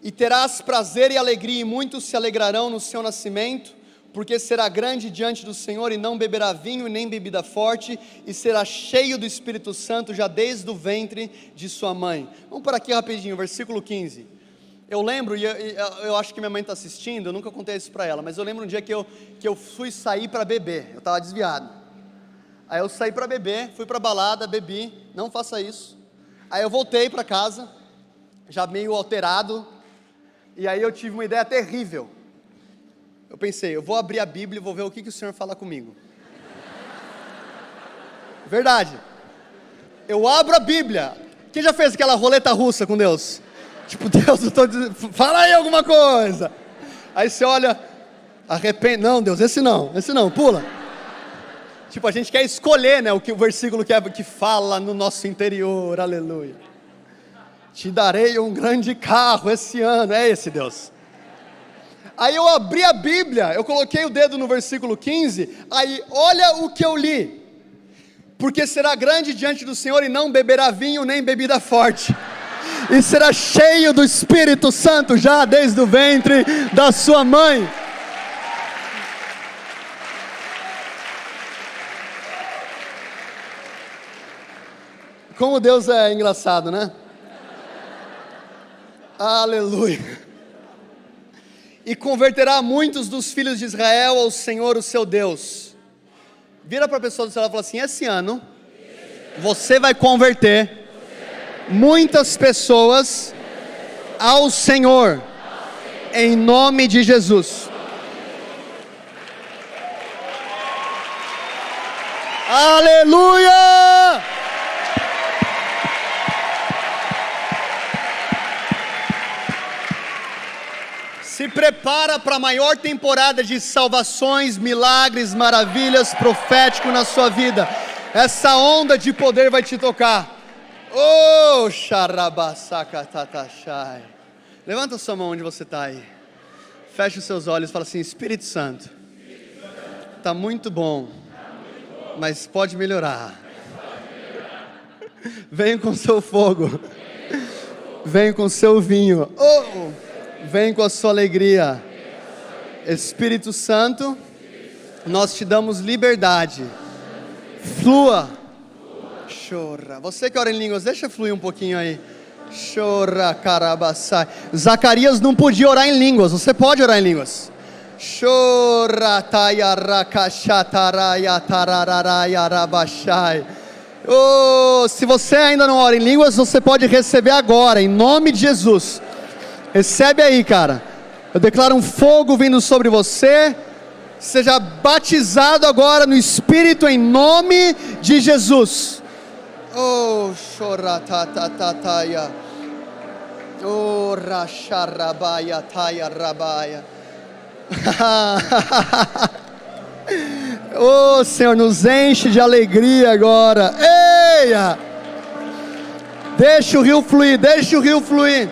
E terás prazer e alegria, e muitos se alegrarão no seu nascimento, porque será grande diante do Senhor, e não beberá vinho nem bebida forte, e será cheio do Espírito Santo já desde o ventre de sua mãe. Vamos por aqui rapidinho, versículo 15. Eu lembro, e eu, eu, acho que minha mãe está assistindo, eu nunca contei isso para ela, mas eu lembro um dia que eu, que eu fui sair para beber, eu estava desviado. Aí eu saí para beber, fui para balada, bebi, não faça isso. Aí eu voltei para casa, já meio alterado, e aí eu tive uma ideia terrível. Eu pensei, eu vou abrir a Bíblia e vou ver o que, que o Senhor fala comigo. Verdade. Eu abro a Bíblia. Quem já fez aquela roleta russa com Deus? Tipo, Deus, eu tô dizendo, fala aí alguma coisa. Aí você olha, arrepende. Não, Deus, esse não, esse não, pula. Tipo, a gente quer escolher, né, o que o versículo que, é, que fala no nosso interior, aleluia. Te darei um grande carro esse ano, é esse Deus. Aí eu abri a Bíblia, eu coloquei o dedo no versículo 15, aí olha o que eu li. Porque será grande diante do Senhor e não beberá vinho nem bebida forte. E será cheio do Espírito Santo já desde o ventre da sua mãe. Como Deus é engraçado, né? Aleluia. E converterá muitos dos filhos de Israel ao Senhor, o seu Deus. Vira para a pessoa do céu e fala assim: esse ano você vai converter muitas pessoas ao Senhor, em nome de Jesus. Aleluia! Se prepara para a maior temporada de salvações, milagres, maravilhas, profético na sua vida. Essa onda de poder vai te tocar. Oh, xarabassacatatachai. Levanta sua mão onde você está aí. Feche os seus olhos e fala assim: Espírito Santo, está muito bom, mas pode melhorar. Venha com seu fogo Vem com seu vinho. Oh, vem com a sua alegria. Espírito Santo, nós te damos liberdade. Flua. Chora. Você que ora em línguas, deixa fluir um pouquinho aí. Chora, carabaçai. Zacarias não podia orar em línguas. Você pode orar em línguas. Chora, tayaracachataraia, tarararaia, rabachai. Oh, se você ainda não ora em línguas, você pode receber agora, em nome de Jesus. Recebe aí, cara. Eu declaro um fogo vindo sobre você. Seja batizado agora no Espírito em nome de Jesus. Oh, choratatataia. Oh, racharabaia, taia, rabaia. oh Senhor, nos enche de alegria agora. Eia! Deixa o rio fluir, deixa o rio fluir.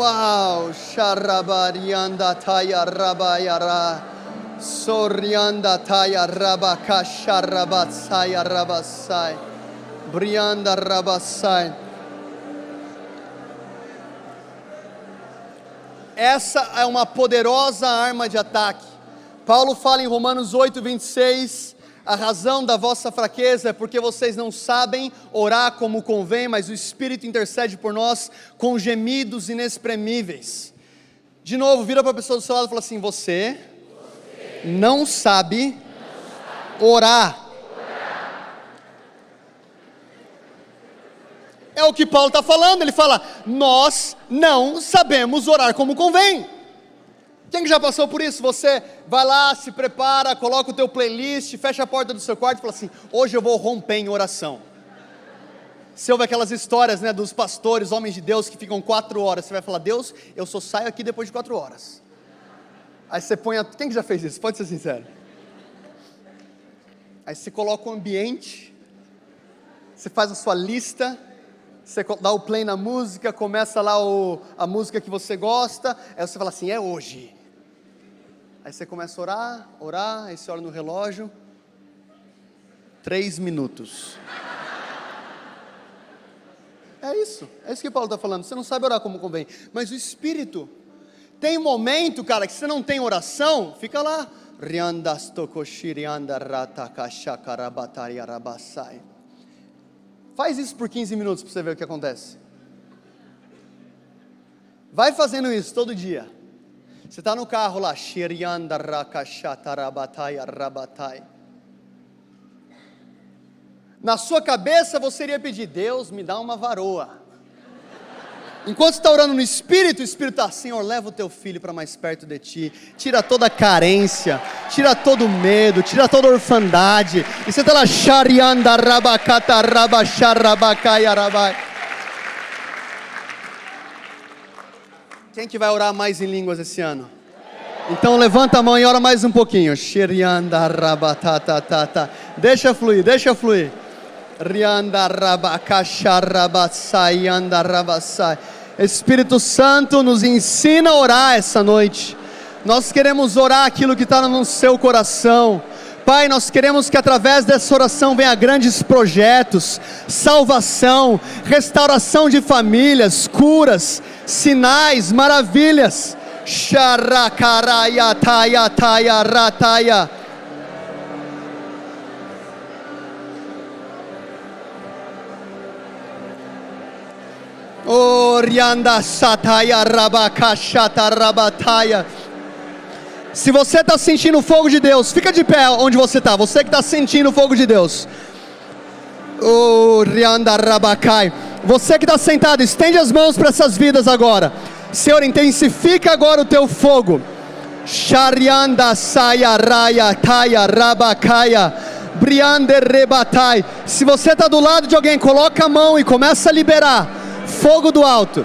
Uau! Charabarianda taya rabayara. Sorianda taya rabaka charabatsaya rabasai. Brianda rabasai. Essa é uma poderosa arma de ataque. Paulo fala em Romanos 8, 26. A razão da vossa fraqueza é porque vocês não sabem orar como convém, mas o Espírito intercede por nós com gemidos inexprimíveis. De novo, vira para a pessoa do seu lado e fala assim: Você, você não, sabe não sabe orar. É o que Paulo está falando. Ele fala: Nós não sabemos orar como convém. Quem já passou por isso? Você vai lá, se prepara, coloca o teu playlist, fecha a porta do seu quarto e fala assim: Hoje eu vou romper em oração. Você ouve aquelas histórias né, dos pastores, homens de Deus que ficam quatro horas. Você vai falar: Deus, eu só saio aqui depois de quatro horas. Aí você põe. A... Quem que já fez isso? Pode ser sincero. Aí você coloca o ambiente, você faz a sua lista você dá o play na música, começa lá o, a música que você gosta, aí você fala assim: é hoje. Aí você começa a orar, orar, aí você olha no relógio. Três minutos. É isso, é isso que Paulo está falando. Você não sabe orar como convém, mas o Espírito. Tem momento, cara, que você não tem oração, fica lá. Faz isso por 15 minutos para você ver o que acontece. Vai fazendo isso todo dia. Você está no carro lá, Na sua cabeça você iria pedir, Deus me dá uma varoa. Enquanto está orando no Espírito, o Espírito está, Senhor, leva o teu filho para mais perto de ti, tira toda a carência, tira todo o medo, tira toda a orfandade, e você está lá, Sharianda Rabakata Rabacharabakaya Rabai. Quem que vai orar mais em línguas esse ano? Então levanta a mão e ora mais um pouquinho. Deixa fluir, deixa fluir. Espírito Santo nos ensina a orar essa noite. Nós queremos orar aquilo que está no seu coração. Pai, nós queremos que através dessa oração venha grandes projetos, salvação, restauração de famílias, curas, sinais, maravilhas. Rataya. Orianda sataya rabakashata rabataya. Se você está sentindo o fogo de Deus, fica de pé onde você está. Você que está sentindo o fogo de Deus. Você que está sentado, estende as mãos para essas vidas agora. Senhor, intensifica agora o teu fogo. Sharianda saia raya taya rabakaya. Briande rebatai. Se você está do lado de alguém, coloca a mão e começa a liberar fogo do alto.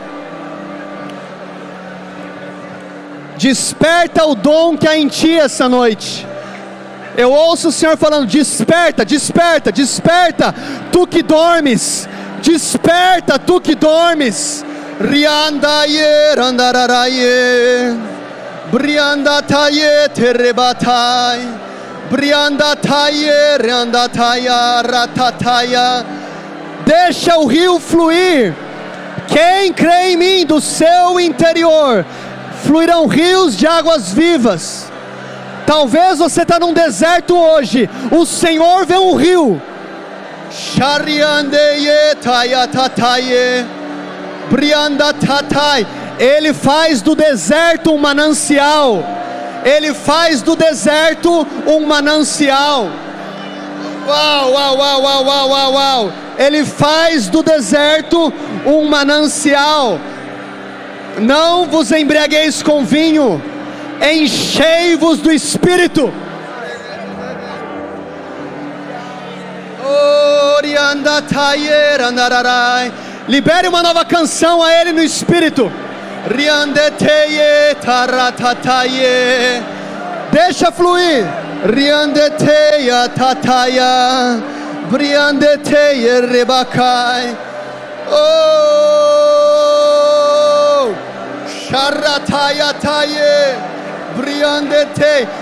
Desperta o dom que há em ti essa noite. Eu ouço o Senhor falando: desperta, desperta, desperta, tu que dormes, desperta, tu que dormes. Deixa o rio fluir. Quem crê em mim, do seu interior fluirão rios de águas vivas. Talvez você está num deserto hoje, o Senhor vê um rio. Ele faz do deserto um manancial. Ele faz do deserto um manancial. Uau, uau, uau, uau, uau, uau, uau. Ele faz do deserto um manancial. Não vos embriagueis com vinho, enchei-vos do espírito. Libere uma nova canção a Ele no espírito. Deixa fluir. Riandeteia tataya. Briandeteia rebacai. Oh!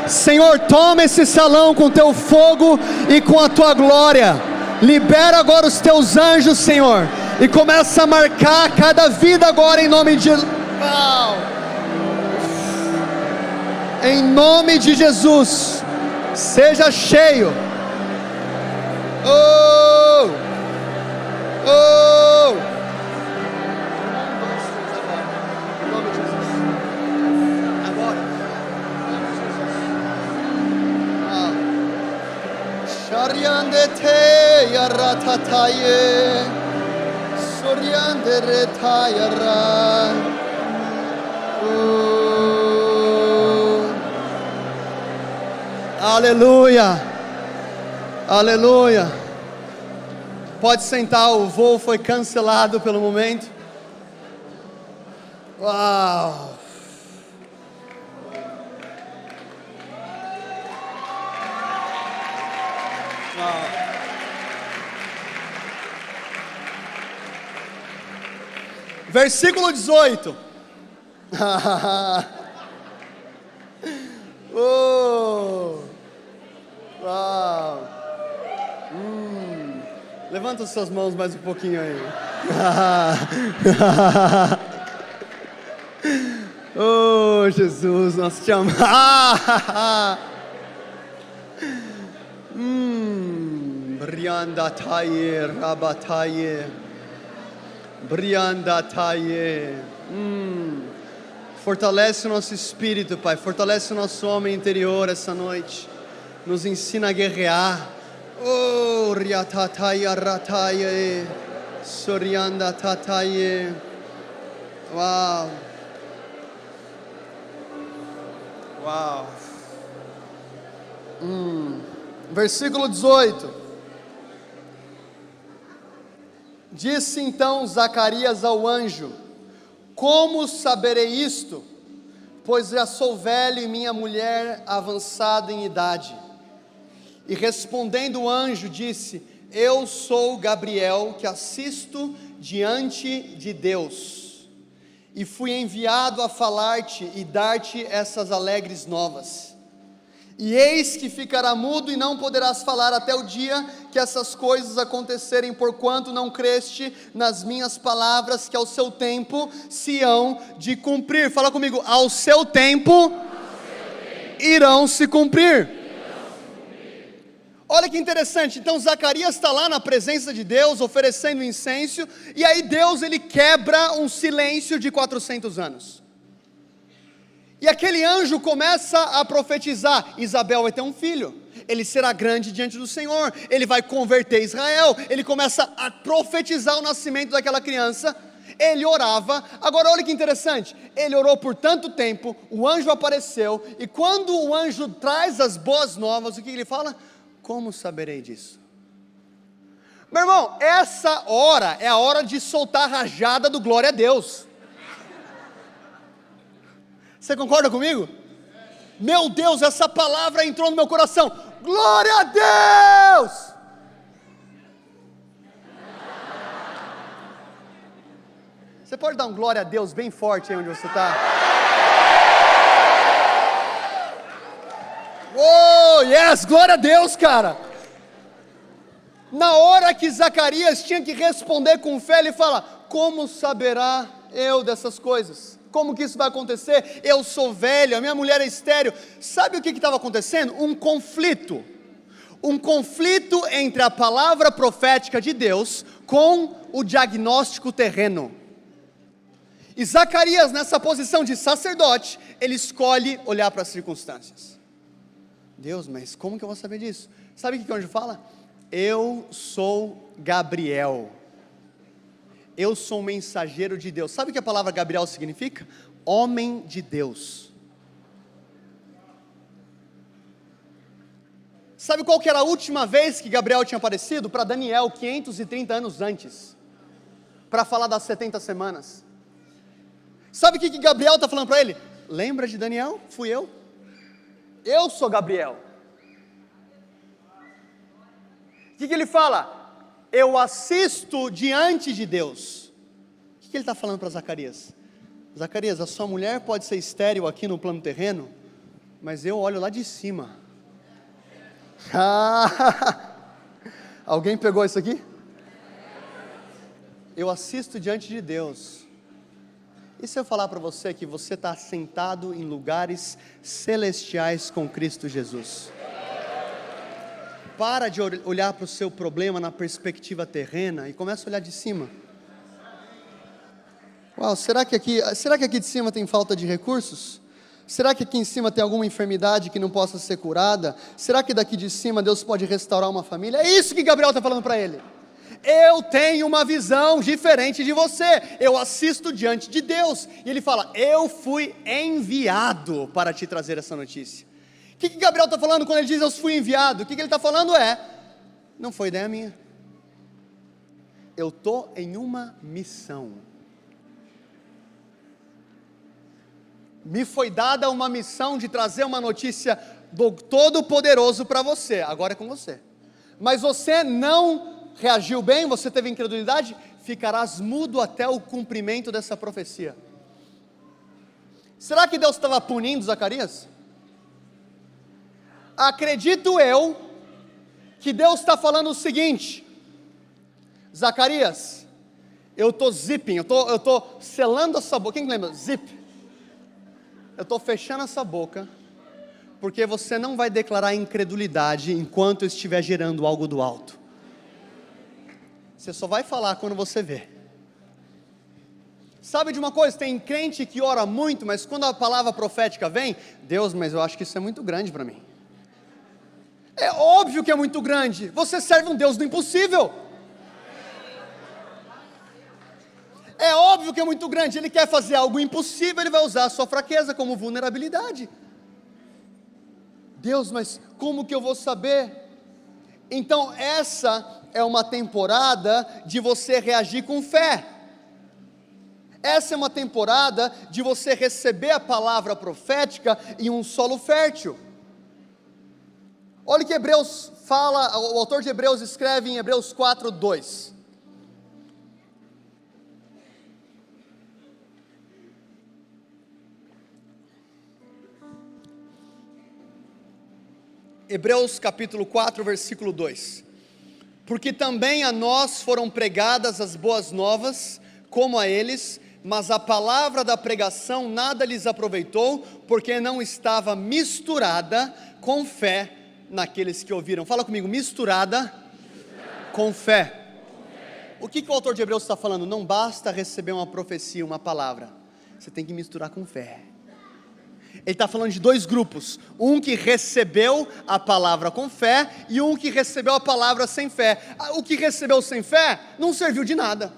Senhor, toma esse salão com teu fogo e com a tua glória. Libera agora os teus anjos, Senhor, e começa a marcar cada vida agora em nome de Em nome de Jesus. Seja cheio. Oh! Oh! Shariandete yaratataye. Soriandere tayara. Oh. Aleluia. Aleluia. Pode sentar, o voo foi cancelado pelo momento. Uau! Uau. Versículo 18. oh! Uau! Hum. Levanta as suas mãos mais um pouquinho aí. oh, Jesus, nós te amamos. hum. Briandataye, rabataye. Briandataye. Hum. Fortalece o nosso espírito, Pai. Fortalece o nosso homem interior essa noite. Nos ensina a guerrear. Oh, riatataya rataye. Sorianda tataye. Uau. Uau. Hum. Versículo 18. Disse então Zacarias ao anjo: Como saberei isto? Pois já sou velho e minha mulher avançada em idade. E respondendo o anjo, disse: Eu sou Gabriel, que assisto diante de Deus, e fui enviado a falar-te e dar-te essas alegres novas. E eis que ficará mudo e não poderás falar até o dia que essas coisas acontecerem, porquanto não creste nas minhas palavras, que ao seu tempo se hão de cumprir. Fala comigo, ao seu tempo, ao seu tempo. irão se cumprir. Olha que interessante, então Zacarias está lá na presença de Deus, oferecendo incenso, e aí Deus ele quebra um silêncio de 400 anos. E aquele anjo começa a profetizar: Isabel vai ter um filho, ele será grande diante do Senhor, ele vai converter Israel. Ele começa a profetizar o nascimento daquela criança. Ele orava, agora olha que interessante, ele orou por tanto tempo, o anjo apareceu, e quando o anjo traz as boas novas, o que ele fala? Como saberei disso? Meu irmão, essa hora é a hora de soltar a rajada do glória a Deus. Você concorda comigo? Meu Deus, essa palavra entrou no meu coração. Glória a Deus! Você pode dar um glória a Deus bem forte aí onde você está? Oh, yes, glória a Deus, cara. Na hora que Zacarias tinha que responder com fé, ele fala: Como saberá eu dessas coisas? Como que isso vai acontecer? Eu sou velho, a minha mulher é estéreo. Sabe o que estava acontecendo? Um conflito. Um conflito entre a palavra profética de Deus com o diagnóstico terreno. E Zacarias, nessa posição de sacerdote, ele escolhe olhar para as circunstâncias. Deus, mas como que eu vou saber disso? Sabe o que o anjo fala? Eu sou Gabriel. Eu sou um mensageiro de Deus. Sabe o que a palavra Gabriel significa? Homem de Deus. Sabe qual que era a última vez que Gabriel tinha aparecido? Para Daniel, 530 anos antes. Para falar das 70 semanas. Sabe o que, que Gabriel está falando para ele? Lembra de Daniel? Fui eu. Eu sou Gabriel. O que, que ele fala? Eu assisto diante de Deus. O que, ele está falando para Zacarias? Zacarias, a sua mulher pode ser estéril aqui no plano terreno, mas eu olho lá de cima. Alguém pegou isso aqui? Eu assisto diante de Deus. E se eu falar para você que você está sentado em lugares celestiais com Cristo Jesus? Para de olhar para o seu problema na perspectiva terrena e começa a olhar de cima. Uau, será que aqui, será que aqui de cima tem falta de recursos? Será que aqui em cima tem alguma enfermidade que não possa ser curada? Será que daqui de cima Deus pode restaurar uma família? É isso que Gabriel está falando para ele eu tenho uma visão diferente de você, eu assisto diante de Deus. E ele fala: Eu fui enviado para te trazer essa notícia. Que, que Gabriel está falando quando ele diz eu fui enviado? O que, que ele está falando é: Não foi ideia minha. Eu estou em uma missão. Me foi dada uma missão de trazer uma notícia do Todo-Poderoso para você. Agora é com você. Mas você não reagiu bem, você teve incredulidade, ficarás mudo até o cumprimento dessa profecia. Será que Deus estava punindo Zacarias? Acredito eu que Deus está falando o seguinte: Zacarias, eu estou zipping, eu estou tô selando essa boca. Quem lembra? Zip. Eu estou fechando essa boca, porque você não vai declarar incredulidade enquanto eu estiver gerando algo do alto. Você só vai falar quando você vê. Sabe de uma coisa? Tem crente que ora muito, mas quando a palavra profética vem, Deus, mas eu acho que isso é muito grande para mim. É óbvio que é muito grande. Você serve um Deus do impossível. É óbvio que é muito grande. Ele quer fazer algo impossível, ele vai usar a sua fraqueza como vulnerabilidade. Deus, mas como que eu vou saber? Então, essa é uma temporada de você reagir com fé. Essa é uma temporada de você receber a palavra profética em um solo fértil. Olha o que Hebreus fala, o autor de Hebreus escreve em Hebreus 4, 2. Hebreus capítulo 4, versículo 2 porque também a nós foram pregadas as boas novas, como a eles, mas a palavra da pregação nada lhes aproveitou, porque não estava misturada com fé naqueles que ouviram. Fala comigo, misturada, misturada. Com, fé. O que, que o autor de Hebreus está falando? Não basta receber uma profecia, uma palavra, você tem que misturar com fé. Ele está falando de dois grupos: um que recebeu a palavra com fé e um que recebeu a palavra sem fé. Ah, o que recebeu sem fé não serviu de nada.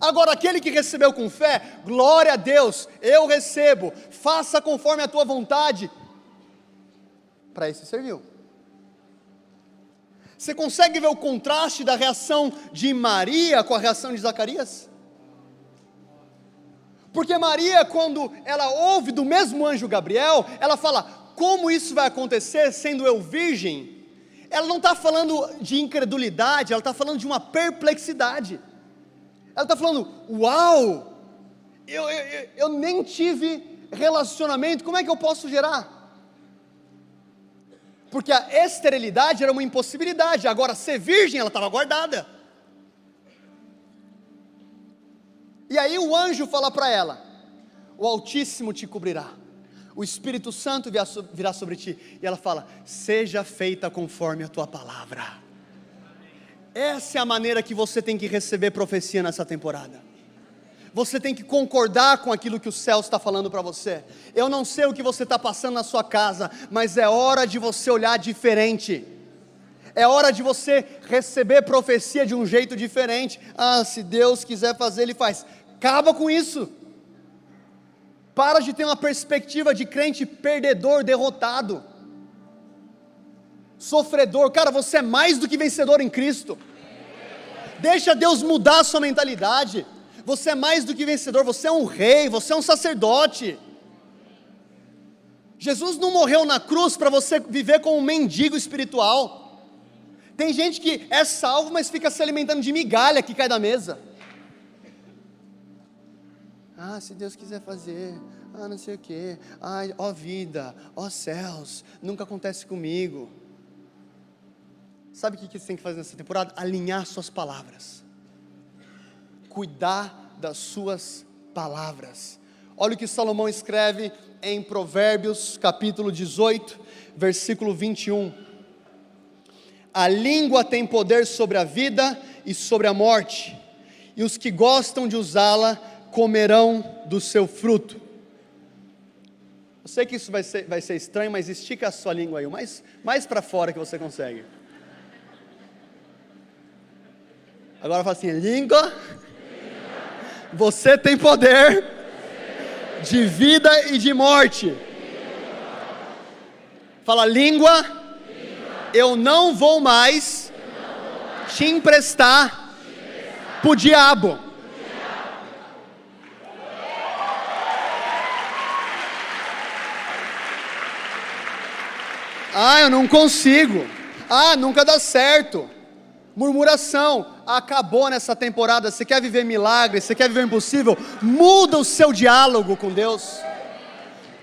Agora, aquele que recebeu com fé, glória a Deus, eu recebo, faça conforme a tua vontade. Para esse serviu. Você consegue ver o contraste da reação de Maria com a reação de Zacarias? Porque Maria, quando ela ouve do mesmo anjo Gabriel, ela fala: Como isso vai acontecer sendo eu virgem? Ela não está falando de incredulidade, ela está falando de uma perplexidade. Ela está falando: Uau, eu, eu, eu nem tive relacionamento, como é que eu posso gerar? Porque a esterilidade era uma impossibilidade, agora ser virgem ela estava guardada. E aí o anjo fala para ela: O Altíssimo te cobrirá, o Espírito Santo virá sobre ti. E ela fala: Seja feita conforme a tua palavra. Essa é a maneira que você tem que receber profecia nessa temporada. Você tem que concordar com aquilo que o céu está falando para você. Eu não sei o que você está passando na sua casa, mas é hora de você olhar diferente. É hora de você receber profecia de um jeito diferente. Ah, se Deus quiser fazer, Ele faz. Acaba com isso. Para de ter uma perspectiva de crente perdedor, derrotado, sofredor. Cara, você é mais do que vencedor em Cristo. Deixa Deus mudar a sua mentalidade. Você é mais do que vencedor, você é um rei, você é um sacerdote. Jesus não morreu na cruz para você viver como um mendigo espiritual. Tem gente que é salvo, mas fica se alimentando de migalha que cai da mesa. Ah, se Deus quiser fazer, ah, não sei o quê, ai, ó vida, ó céus, nunca acontece comigo. Sabe o que você tem que fazer nessa temporada? Alinhar suas palavras, cuidar das suas palavras. Olha o que Salomão escreve em Provérbios, capítulo 18, versículo 21. A língua tem poder sobre a vida e sobre a morte, e os que gostam de usá-la comerão do seu fruto. Eu sei que isso vai ser, vai ser estranho, mas estica a sua língua aí, mais, mais para fora que você consegue. Agora fala assim: língua, você tem poder de vida e de morte. Fala, língua, eu não vou mais te emprestar para o diabo. Ah, eu não consigo. Ah, nunca dá certo. Murmuração, acabou nessa temporada. Você quer viver milagre, você quer viver impossível? Muda o seu diálogo com Deus.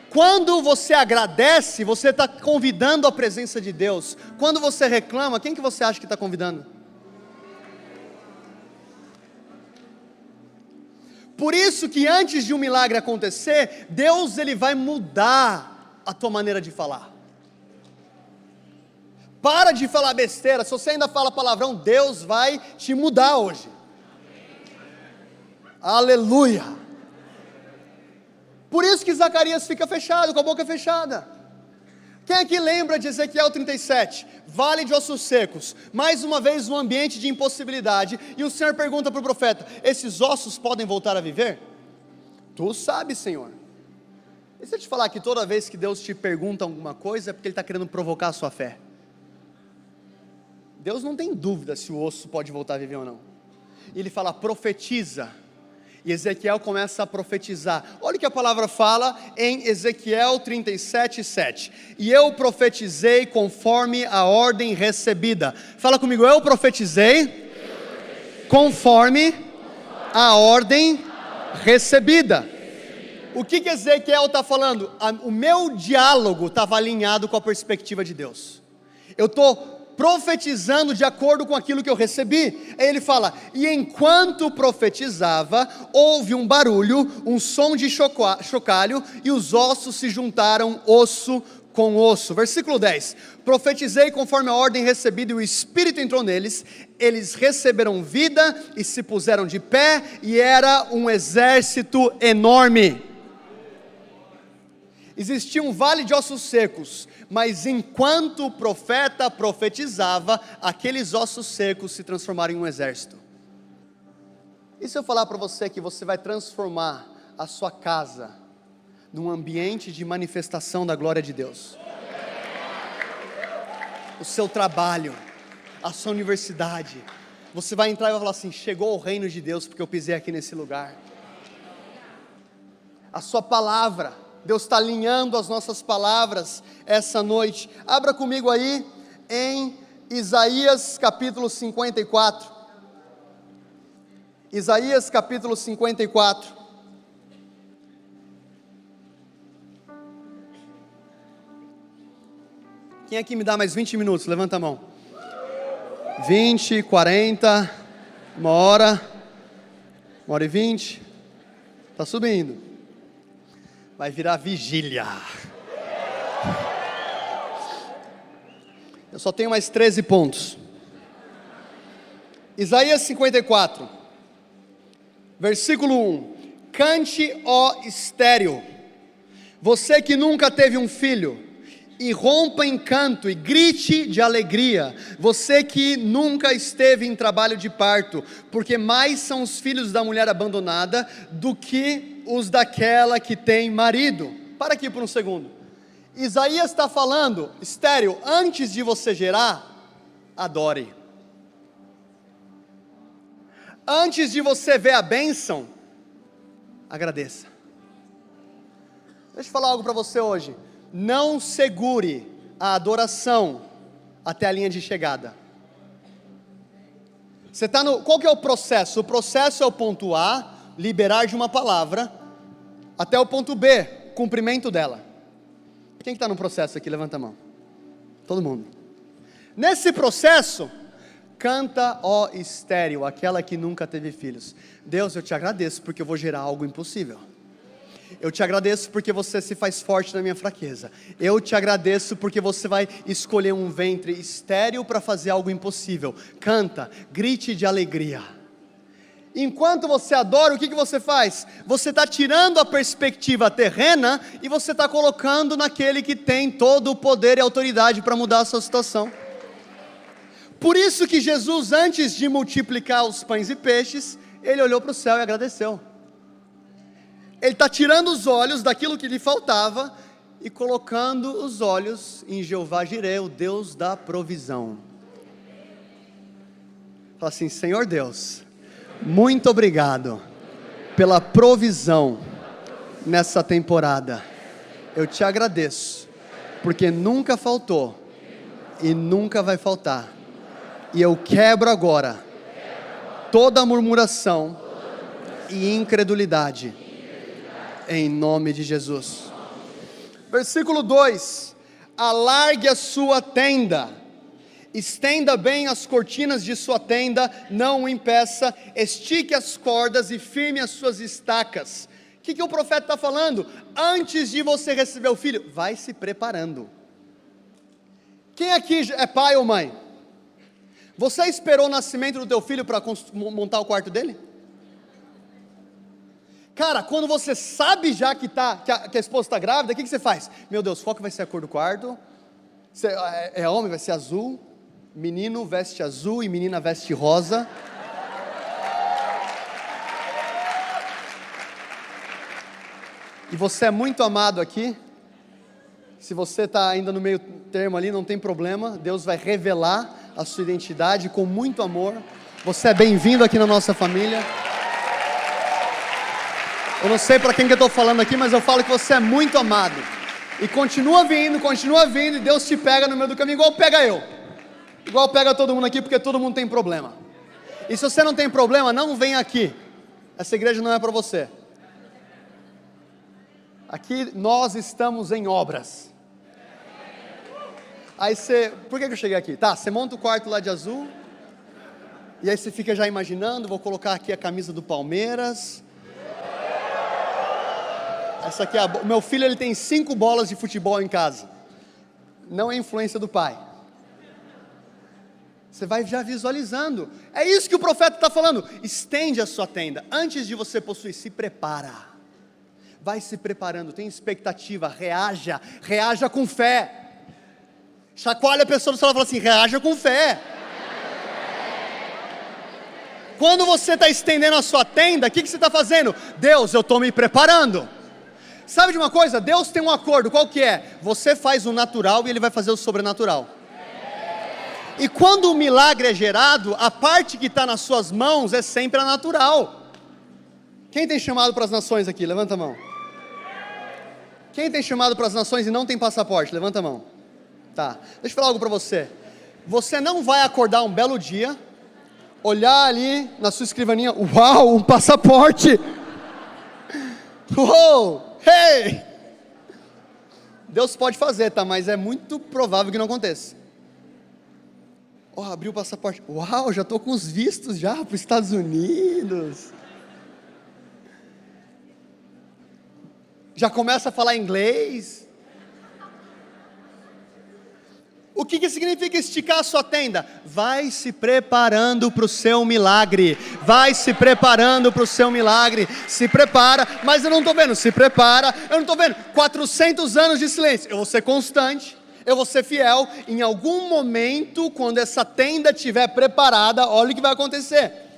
Quando você agradece, você está convidando a presença de Deus. Quando você reclama, quem que você acha que está convidando? Por isso que antes de um milagre acontecer, Deus ele vai mudar a tua maneira de falar. Para de falar besteira. Se você ainda fala palavrão, Deus vai te mudar hoje. Aleluia. Por isso que Zacarias fica fechado, com a boca fechada. Quem aqui lembra de Ezequiel 37? Vale de ossos secos. Mais uma vez um ambiente de impossibilidade. E o Senhor pergunta para o profeta: Esses ossos podem voltar a viver? Tu sabes, Senhor. E se eu te falar que toda vez que Deus te pergunta alguma coisa é porque Ele está querendo provocar a sua fé? Deus não tem dúvida se o osso pode voltar a viver ou não. Ele fala, profetiza. E Ezequiel começa a profetizar. Olha o que a palavra fala em Ezequiel 37, 7. E eu profetizei conforme a ordem recebida. Fala comigo, eu profetizei conforme a ordem recebida. O que, que Ezequiel está falando? O meu diálogo estava alinhado com a perspectiva de Deus. Eu estou profetizando de acordo com aquilo que eu recebi. Aí ele fala: E enquanto profetizava, houve um barulho, um som de chocalho, e os ossos se juntaram osso com osso. Versículo 10: Profetizei conforme a ordem recebida, e o Espírito entrou neles, eles receberam vida e se puseram de pé, e era um exército enorme. Existia um vale de ossos secos, mas enquanto o profeta profetizava, aqueles ossos secos se transformaram em um exército. E se eu falar para você que você vai transformar a sua casa num ambiente de manifestação da glória de Deus? O seu trabalho, a sua universidade, você vai entrar e vai falar assim: chegou o reino de Deus porque eu pisei aqui nesse lugar. A sua palavra, Deus está alinhando as nossas palavras essa noite. Abra comigo aí em Isaías capítulo 54. Isaías capítulo 54. Quem aqui me dá mais 20 minutos? Levanta a mão. 20, 40, uma hora, uma hora e 20. Tá subindo. Vai virar vigília. Eu só tenho mais 13 pontos. Isaías 54, versículo 1: Cante, ó estéreo, você que nunca teve um filho, e rompa em canto e grite de alegria, você que nunca esteve em trabalho de parto, porque mais são os filhos da mulher abandonada do que os daquela que tem marido. Para aqui por um segundo. Isaías está falando, estéreo, antes de você gerar, adore. Antes de você ver a bênção, agradeça. Deixa eu falar algo para você hoje. Não segure a adoração até a linha de chegada. Você está no. Qual que é o processo? O processo é o ponto A, liberar de uma palavra, até o ponto B, cumprimento dela. Quem está que tá no processo aqui? Levanta a mão. Todo mundo. Nesse processo, canta, ó estéreo, aquela que nunca teve filhos. Deus, eu te agradeço porque eu vou gerar algo impossível. Eu te agradeço porque você se faz forte na minha fraqueza. Eu te agradeço porque você vai escolher um ventre estéreo para fazer algo impossível. Canta, grite de alegria. Enquanto você adora, o que, que você faz? Você está tirando a perspectiva terrena e você está colocando naquele que tem todo o poder e autoridade para mudar a sua situação. Por isso que Jesus, antes de multiplicar os pães e peixes, ele olhou para o céu e agradeceu. Ele está tirando os olhos daquilo que lhe faltava e colocando os olhos em Jeová Jireh, o Deus da provisão. Fala assim: Senhor Deus muito obrigado pela provisão nessa temporada. Eu te agradeço, porque nunca faltou e nunca vai faltar. E eu quebro agora toda murmuração e incredulidade, em nome de Jesus. Versículo 2: Alargue a sua tenda Estenda bem as cortinas de sua tenda, não o impeça, estique as cordas e firme as suas estacas. O que, que o profeta está falando? Antes de você receber o filho, vai se preparando. Quem aqui é pai ou mãe? Você esperou o nascimento do teu filho para montar o quarto dele? Cara, quando você sabe já que, tá, que, a, que a esposa está grávida, o que, que você faz? Meu Deus, qual que vai ser a cor do quarto? É, é homem, vai ser azul menino veste azul e menina veste rosa. E você é muito amado aqui. Se você está ainda no meio termo ali, não tem problema. Deus vai revelar a sua identidade com muito amor. Você é bem-vindo aqui na nossa família. Eu não sei para quem que eu estou falando aqui, mas eu falo que você é muito amado. E continua vindo, continua vindo, e Deus te pega no meio do caminho, igual pega eu. Igual pega todo mundo aqui, porque todo mundo tem problema. E se você não tem problema, não vem aqui. Essa igreja não é para você. Aqui nós estamos em obras. Aí você, por que, que eu cheguei aqui? Tá, você monta o quarto lá de azul. E aí você fica já imaginando, vou colocar aqui a camisa do Palmeiras. Essa aqui é a, meu filho ele tem cinco bolas de futebol em casa. Não é influência do pai. Você vai já visualizando. É isso que o profeta está falando. Estende a sua tenda. Antes de você possuir, se prepara. Vai se preparando, tem expectativa, reaja, reaja com fé. Chacoalha a pessoa do celular e fala assim: reaja com fé. Quando você está estendendo a sua tenda, o que, que você está fazendo? Deus, eu estou me preparando. Sabe de uma coisa? Deus tem um acordo, qual que é? Você faz o natural e Ele vai fazer o sobrenatural. E quando o milagre é gerado, a parte que está nas suas mãos é sempre a natural. Quem tem chamado para as nações aqui? Levanta a mão. Quem tem chamado para as nações e não tem passaporte? Levanta a mão. Tá. Deixa eu falar algo para você. Você não vai acordar um belo dia, olhar ali na sua escrivaninha, uau, um passaporte. Uou, hey! Deus pode fazer, tá? Mas é muito provável que não aconteça. Oh, abriu o passaporte. Uau, já estou com os vistos já para os Estados Unidos. Já começa a falar inglês. O que, que significa esticar a sua tenda? Vai se preparando para o seu milagre. Vai se preparando para o seu milagre. Se prepara, mas eu não estou vendo. Se prepara, eu não estou vendo. 400 anos de silêncio. Eu vou ser constante. Eu vou ser fiel. Em algum momento, quando essa tenda estiver preparada, olha o que vai acontecer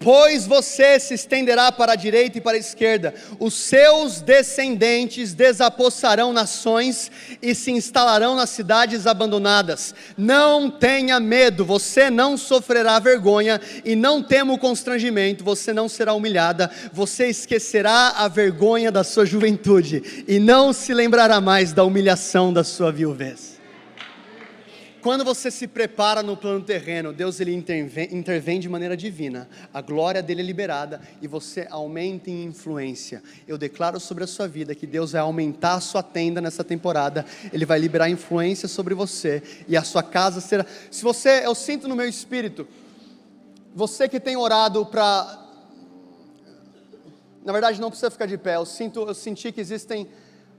Pois você se estenderá para a direita e para a esquerda, os seus descendentes desapossarão nações e se instalarão nas cidades abandonadas. Não tenha medo, você não sofrerá vergonha e não tema o constrangimento, você não será humilhada, você esquecerá a vergonha da sua juventude e não se lembrará mais da humilhação da sua viuvez. Quando você se prepara no plano terreno, Deus ele intervém, intervém, de maneira divina. A glória dele é liberada e você aumenta em influência. Eu declaro sobre a sua vida que Deus vai aumentar a sua tenda nessa temporada. Ele vai liberar influência sobre você e a sua casa será. Se você, eu sinto no meu espírito, você que tem orado para na verdade não precisa ficar de pé. Eu sinto, eu senti que existem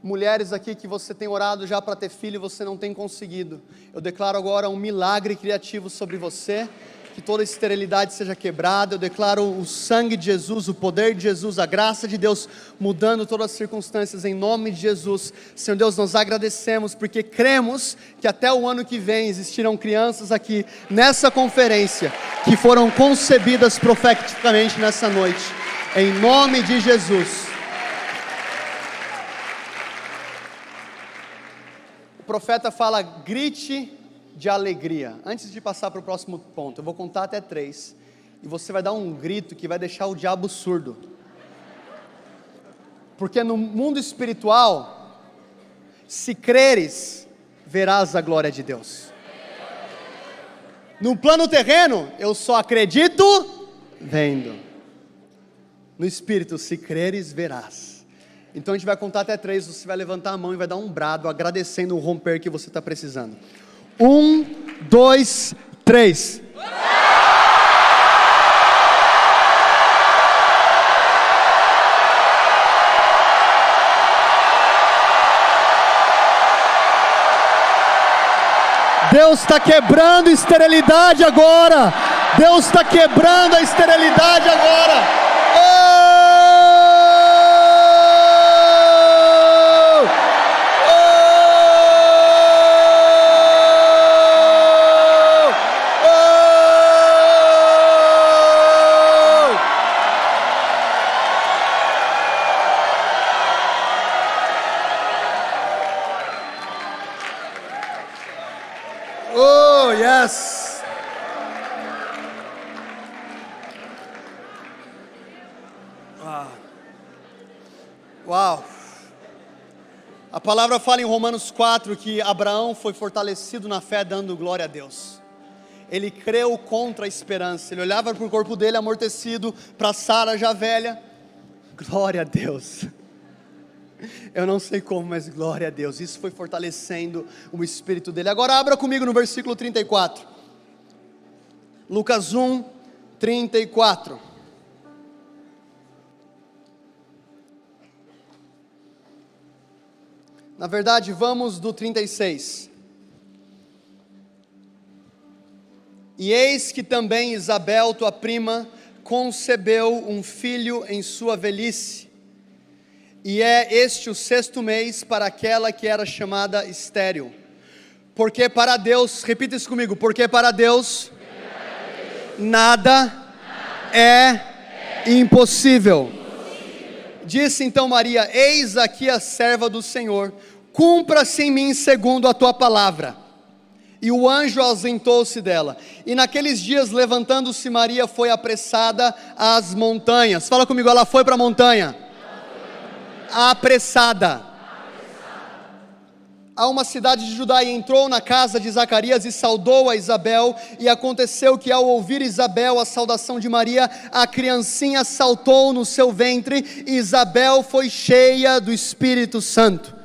mulheres aqui que você tem orado já para ter filho e você não tem conseguido. Eu declaro agora um milagre criativo sobre você, que toda esterilidade seja quebrada. Eu declaro o sangue de Jesus, o poder de Jesus, a graça de Deus mudando todas as circunstâncias em nome de Jesus. Senhor Deus, nós agradecemos porque cremos que até o ano que vem existirão crianças aqui nessa conferência que foram concebidas profeticamente nessa noite. Em nome de Jesus. Profeta fala: grite de alegria. Antes de passar para o próximo ponto, eu vou contar até três. E você vai dar um grito que vai deixar o diabo surdo. Porque no mundo espiritual, se creres, verás a glória de Deus. No plano terreno, eu só acredito vendo. No espírito, se creres, verás. Então a gente vai contar até três, você vai levantar a mão e vai dar um brado agradecendo o romper que você está precisando. Um, dois, três. Deus está quebrando esterilidade agora. Deus está quebrando a esterilidade agora. Palavra fala em Romanos 4 que Abraão foi fortalecido na fé, dando glória a Deus. Ele creu contra a esperança. Ele olhava para o corpo dele amortecido, para Sara já velha. Glória a Deus. Eu não sei como, mas glória a Deus. Isso foi fortalecendo o espírito dele. Agora abra comigo no versículo 34. Lucas 1, 34. Na verdade, vamos do 36. E eis que também Isabel, tua prima, concebeu um filho em sua velhice. E é este o sexto mês para aquela que era chamada estéril. Porque para Deus, repita isso comigo, porque para Deus, nada é impossível. Disse então Maria: Eis aqui a serva do Senhor cumpra-se em mim segundo a tua palavra. E o anjo ausentou-se dela. E naqueles dias, levantando-se Maria, foi apressada às montanhas. Fala comigo, ela foi para a montanha. Apressada. A uma cidade de Judá e entrou na casa de Zacarias e saudou a Isabel. E aconteceu que, ao ouvir Isabel a saudação de Maria, a criancinha saltou no seu ventre. E Isabel foi cheia do Espírito Santo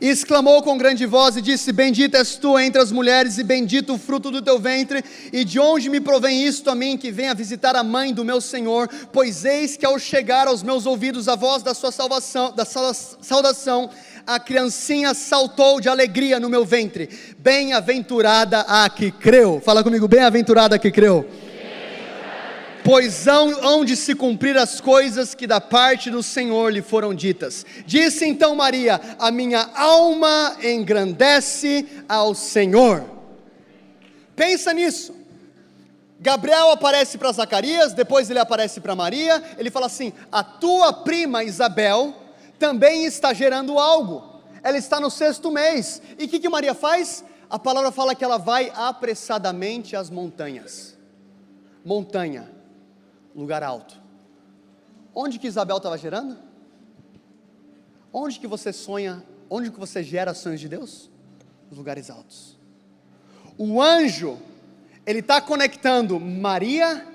E exclamou com grande voz e disse: Bendita és tu entre as mulheres, e bendito o fruto do teu ventre. E de onde me provém isto a mim, que venha visitar a mãe do meu Senhor? Pois eis que ao chegar aos meus ouvidos a voz da sua salvação, da saudação, a criancinha saltou de alegria no meu ventre. Bem-aventurada a que creu. Fala comigo, bem-aventurada a que creu pois hão de se cumprir as coisas que da parte do Senhor lhe foram ditas. Disse então Maria: A minha alma engrandece ao Senhor. Pensa nisso. Gabriel aparece para Zacarias, depois ele aparece para Maria, ele fala assim: A tua prima Isabel também está gerando algo, ela está no sexto mês. E o que, que Maria faz? A palavra fala que ela vai apressadamente às montanhas. Montanha lugar alto. Onde que Isabel estava gerando? Onde que você sonha, onde que você gera sonhos de Deus? Nos lugares altos. O anjo, ele está conectando Maria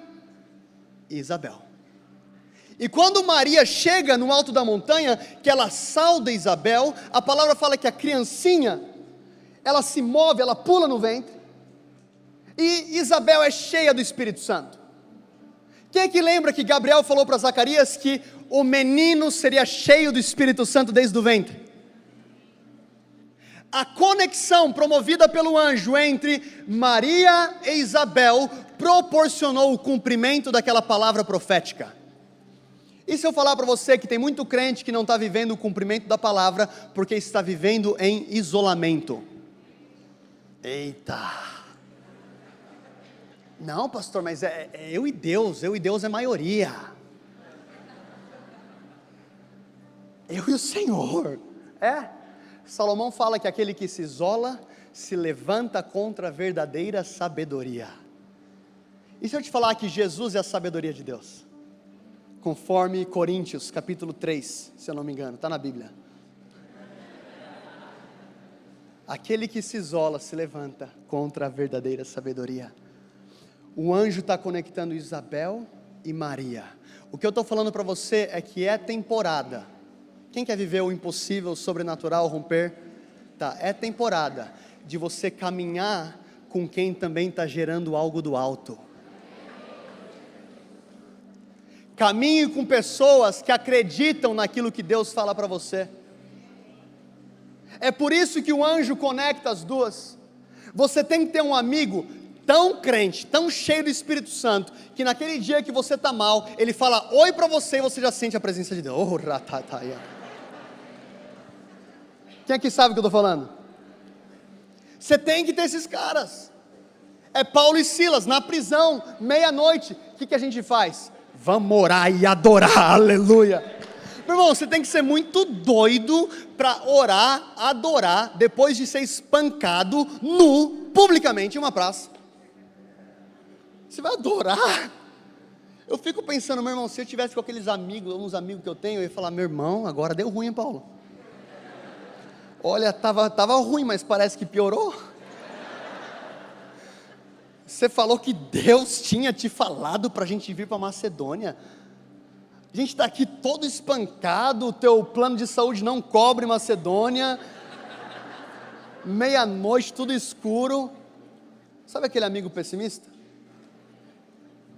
e Isabel. E quando Maria chega no alto da montanha, que ela sauda Isabel, a palavra fala que a criancinha, ela se move, ela pula no ventre, e Isabel é cheia do Espírito Santo. Quem é que lembra que Gabriel falou para Zacarias que o menino seria cheio do Espírito Santo desde o ventre? A conexão promovida pelo anjo entre Maria e Isabel proporcionou o cumprimento daquela palavra profética. E se eu falar para você que tem muito crente que não está vivendo o cumprimento da palavra porque está vivendo em isolamento? Eita! Não, pastor, mas é, é eu e Deus, eu e Deus é maioria. Eu e o Senhor. É. Salomão fala que aquele que se isola se levanta contra a verdadeira sabedoria. E se eu te falar que Jesus é a sabedoria de Deus? Conforme Coríntios, capítulo 3, se eu não me engano, está na Bíblia. Aquele que se isola se levanta contra a verdadeira sabedoria o anjo está conectando Isabel e Maria. O que eu estou falando para você é que é temporada. Quem quer viver o impossível, o sobrenatural, romper? Tá, é temporada de você caminhar com quem também está gerando algo do alto. Caminhe com pessoas que acreditam naquilo que Deus fala para você. É por isso que o anjo conecta as duas. Você tem que ter um amigo tão crente, tão cheio do Espírito Santo, que naquele dia que você está mal, ele fala oi para você e você já sente a presença de Deus. Oh, ratataya. Quem aqui sabe o que eu estou falando? Você tem que ter esses caras. É Paulo e Silas na prisão, meia-noite. O que, que a gente faz? Vamos orar e adorar, aleluia. Meu irmão, você tem que ser muito doido para orar, adorar, depois de ser espancado nu, publicamente, em uma praça. Você vai adorar. Eu fico pensando, meu irmão, se eu tivesse com aqueles amigos, uns amigos que eu tenho, eu ia falar, meu irmão, agora deu ruim, hein, Paulo? Olha, tava, tava ruim, mas parece que piorou. Você falou que Deus tinha te falado para a gente vir para Macedônia. A gente está aqui todo espancado, o teu plano de saúde não cobre Macedônia. Meia-noite, tudo escuro. Sabe aquele amigo pessimista?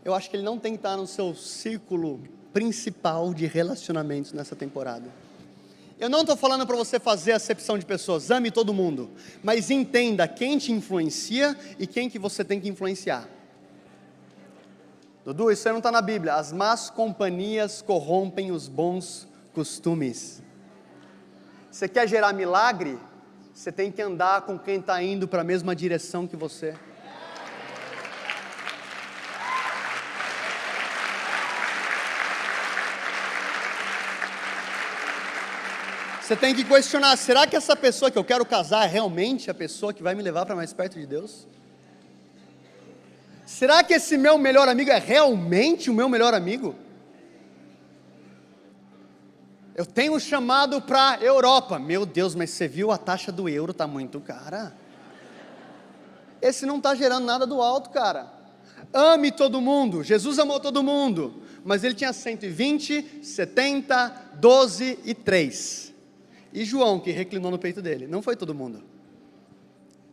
Eu acho que ele não tem que estar no seu círculo principal de relacionamentos nessa temporada. Eu não estou falando para você fazer acepção de pessoas, ame todo mundo, mas entenda quem te influencia e quem que você tem que influenciar. Dudu, isso aí não está na Bíblia. As más companhias corrompem os bons costumes. Você quer gerar milagre? Você tem que andar com quem está indo para a mesma direção que você. Você tem que questionar: será que essa pessoa que eu quero casar é realmente a pessoa que vai me levar para mais perto de Deus? Será que esse meu melhor amigo é realmente o meu melhor amigo? Eu tenho um chamado para Europa. Meu Deus, mas você viu a taxa do euro está muito cara. Esse não está gerando nada do alto, cara. Ame todo mundo. Jesus amou todo mundo, mas ele tinha 120, 70, 12 e 3. E João, que reclinou no peito dele. Não foi todo mundo.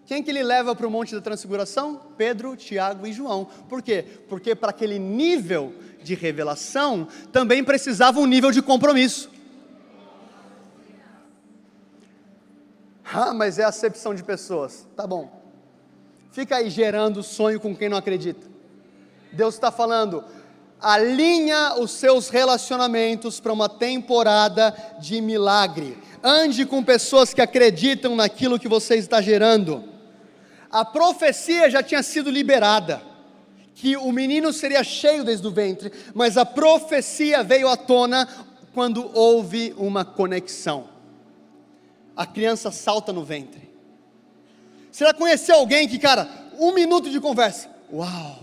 Quem que ele leva para o Monte da Transfiguração? Pedro, Tiago e João. Por quê? Porque para aquele nível de revelação também precisava um nível de compromisso. Ah, mas é acepção de pessoas. Tá bom. Fica aí gerando sonho com quem não acredita. Deus está falando, alinha os seus relacionamentos para uma temporada de milagre. Ande com pessoas que acreditam naquilo que você está gerando. A profecia já tinha sido liberada, que o menino seria cheio desde o ventre, mas a profecia veio à tona quando houve uma conexão. A criança salta no ventre. Você já conheceu alguém que, cara, um minuto de conversa, uau!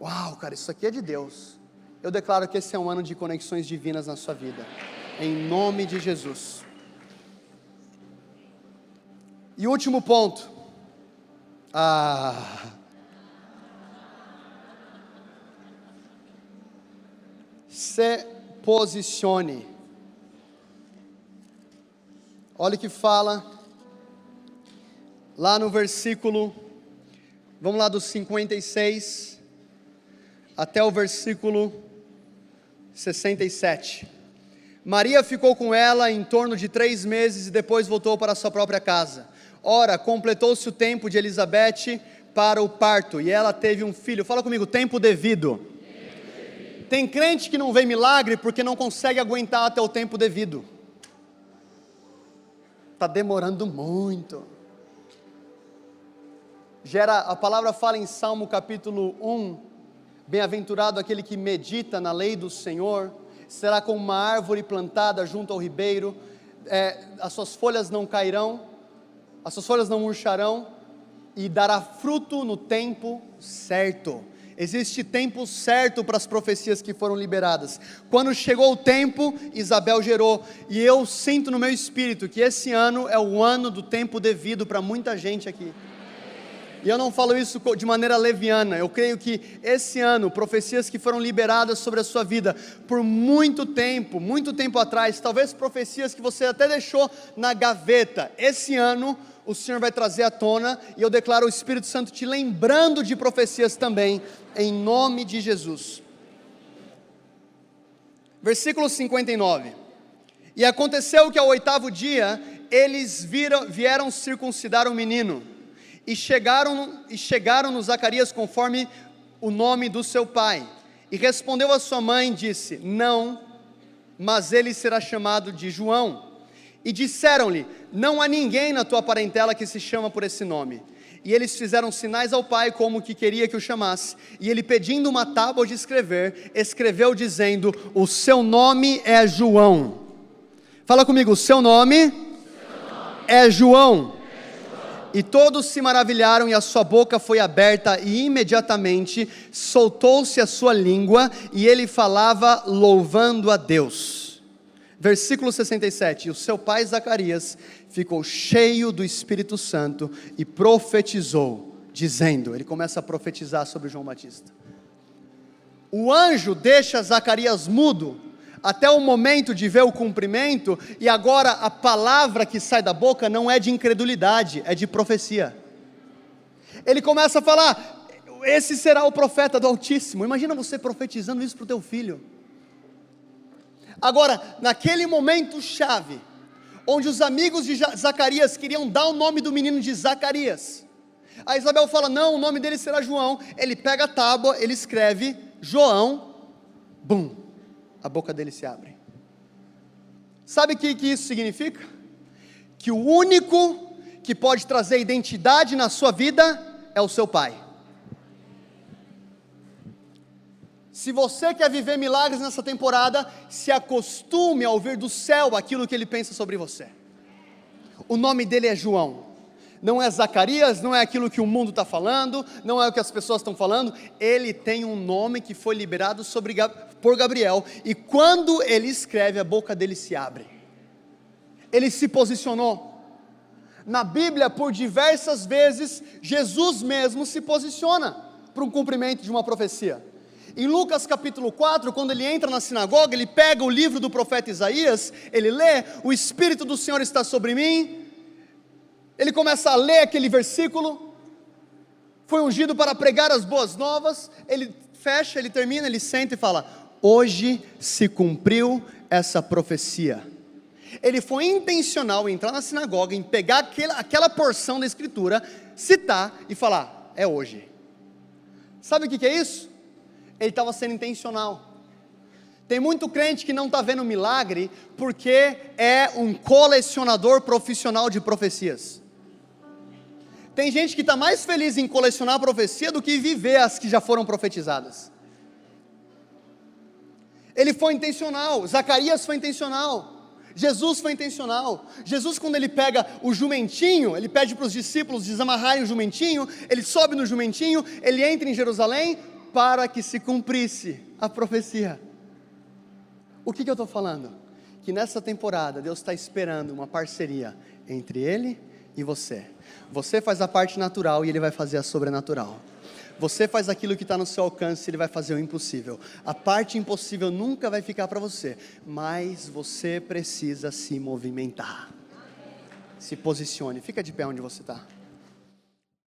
Uau, cara, isso aqui é de Deus. Eu declaro que esse é um ano de conexões divinas na sua vida, em nome de Jesus. E último ponto. Ah. Se posicione. Olha o que fala lá no versículo, vamos lá do 56 até o versículo 67. Maria ficou com ela em torno de três meses e depois voltou para sua própria casa. Ora, completou-se o tempo de Elizabeth para o parto e ela teve um filho. Fala comigo, tempo devido. Tem crente que não vê milagre porque não consegue aguentar até o tempo devido. Está demorando muito. Gera, a palavra fala em Salmo capítulo 1, Bem-aventurado aquele que medita na lei do Senhor, será como uma árvore plantada junto ao ribeiro, é, as suas folhas não cairão, as suas folhas não murcharão, e dará fruto no tempo certo. Existe tempo certo para as profecias que foram liberadas. Quando chegou o tempo, Isabel gerou, e eu sinto no meu espírito que esse ano é o ano do tempo devido para muita gente aqui. E eu não falo isso de maneira leviana, eu creio que esse ano, profecias que foram liberadas sobre a sua vida por muito tempo, muito tempo atrás, talvez profecias que você até deixou na gaveta, esse ano o Senhor vai trazer à tona, e eu declaro o Espírito Santo te lembrando de profecias também, em nome de Jesus. Versículo 59. E aconteceu que ao oitavo dia, eles viram, vieram circuncidar o menino e chegaram, e chegaram no Zacarias conforme o nome do seu pai. E respondeu a sua mãe disse: Não, mas ele será chamado de João. E disseram-lhe: Não há ninguém na tua parentela que se chama por esse nome. E eles fizeram sinais ao pai como que queria que o chamasse. E ele, pedindo uma tábua de escrever, escreveu dizendo: O seu nome é João. Fala comigo, o seu nome, seu nome. é João. E todos se maravilharam, e a sua boca foi aberta, e imediatamente soltou-se a sua língua, e ele falava louvando a Deus. Versículo 67: E o seu pai Zacarias ficou cheio do Espírito Santo e profetizou, dizendo: ele começa a profetizar sobre João Batista. O anjo deixa Zacarias mudo, até o momento de ver o cumprimento, e agora a palavra que sai da boca não é de incredulidade, é de profecia. Ele começa a falar: esse será o profeta do Altíssimo. Imagina você profetizando isso para o teu filho. Agora, naquele momento chave, onde os amigos de Zacarias queriam dar o nome do menino de Zacarias, a Isabel fala: não, o nome dele será João. Ele pega a tábua, ele escreve João, bum, a boca dele se abre. Sabe o que, que isso significa? Que o único que pode trazer identidade na sua vida é o seu pai. Se você quer viver milagres nessa temporada, se acostume a ouvir do céu aquilo que ele pensa sobre você. O nome dele é João não é Zacarias, não é aquilo que o mundo está falando, não é o que as pessoas estão falando, ele tem um nome que foi liberado sobre, por Gabriel, e quando ele escreve, a boca dele se abre. Ele se posicionou. Na Bíblia, por diversas vezes, Jesus mesmo se posiciona para um cumprimento de uma profecia. Em Lucas capítulo 4, quando ele entra na sinagoga, ele pega o livro do profeta Isaías, ele lê: O Espírito do Senhor está sobre mim. Ele começa a ler aquele versículo. Foi ungido para pregar as boas novas. Ele fecha, ele termina, ele senta e fala: Hoje se cumpriu essa profecia. Ele foi intencional em entrar na sinagoga, em pegar aquela, aquela porção da escritura, citar e falar: É hoje. Sabe o que, que é isso? Ele estava sendo intencional. Tem muito crente que não está vendo milagre porque é um colecionador profissional de profecias. Tem gente que está mais feliz em colecionar a profecia do que viver as que já foram profetizadas. Ele foi intencional, Zacarias foi intencional. Jesus foi intencional. Jesus, quando ele pega o jumentinho, ele pede para os discípulos desamarrarem o jumentinho, ele sobe no jumentinho, ele entra em Jerusalém para que se cumprisse a profecia. O que, que eu estou falando? Que nessa temporada Deus está esperando uma parceria entre Ele e você. Você faz a parte natural e Ele vai fazer a sobrenatural. Você faz aquilo que está no seu alcance, Ele vai fazer o impossível. A parte impossível nunca vai ficar para você, mas você precisa se movimentar. Se posicione, fica de pé onde você está.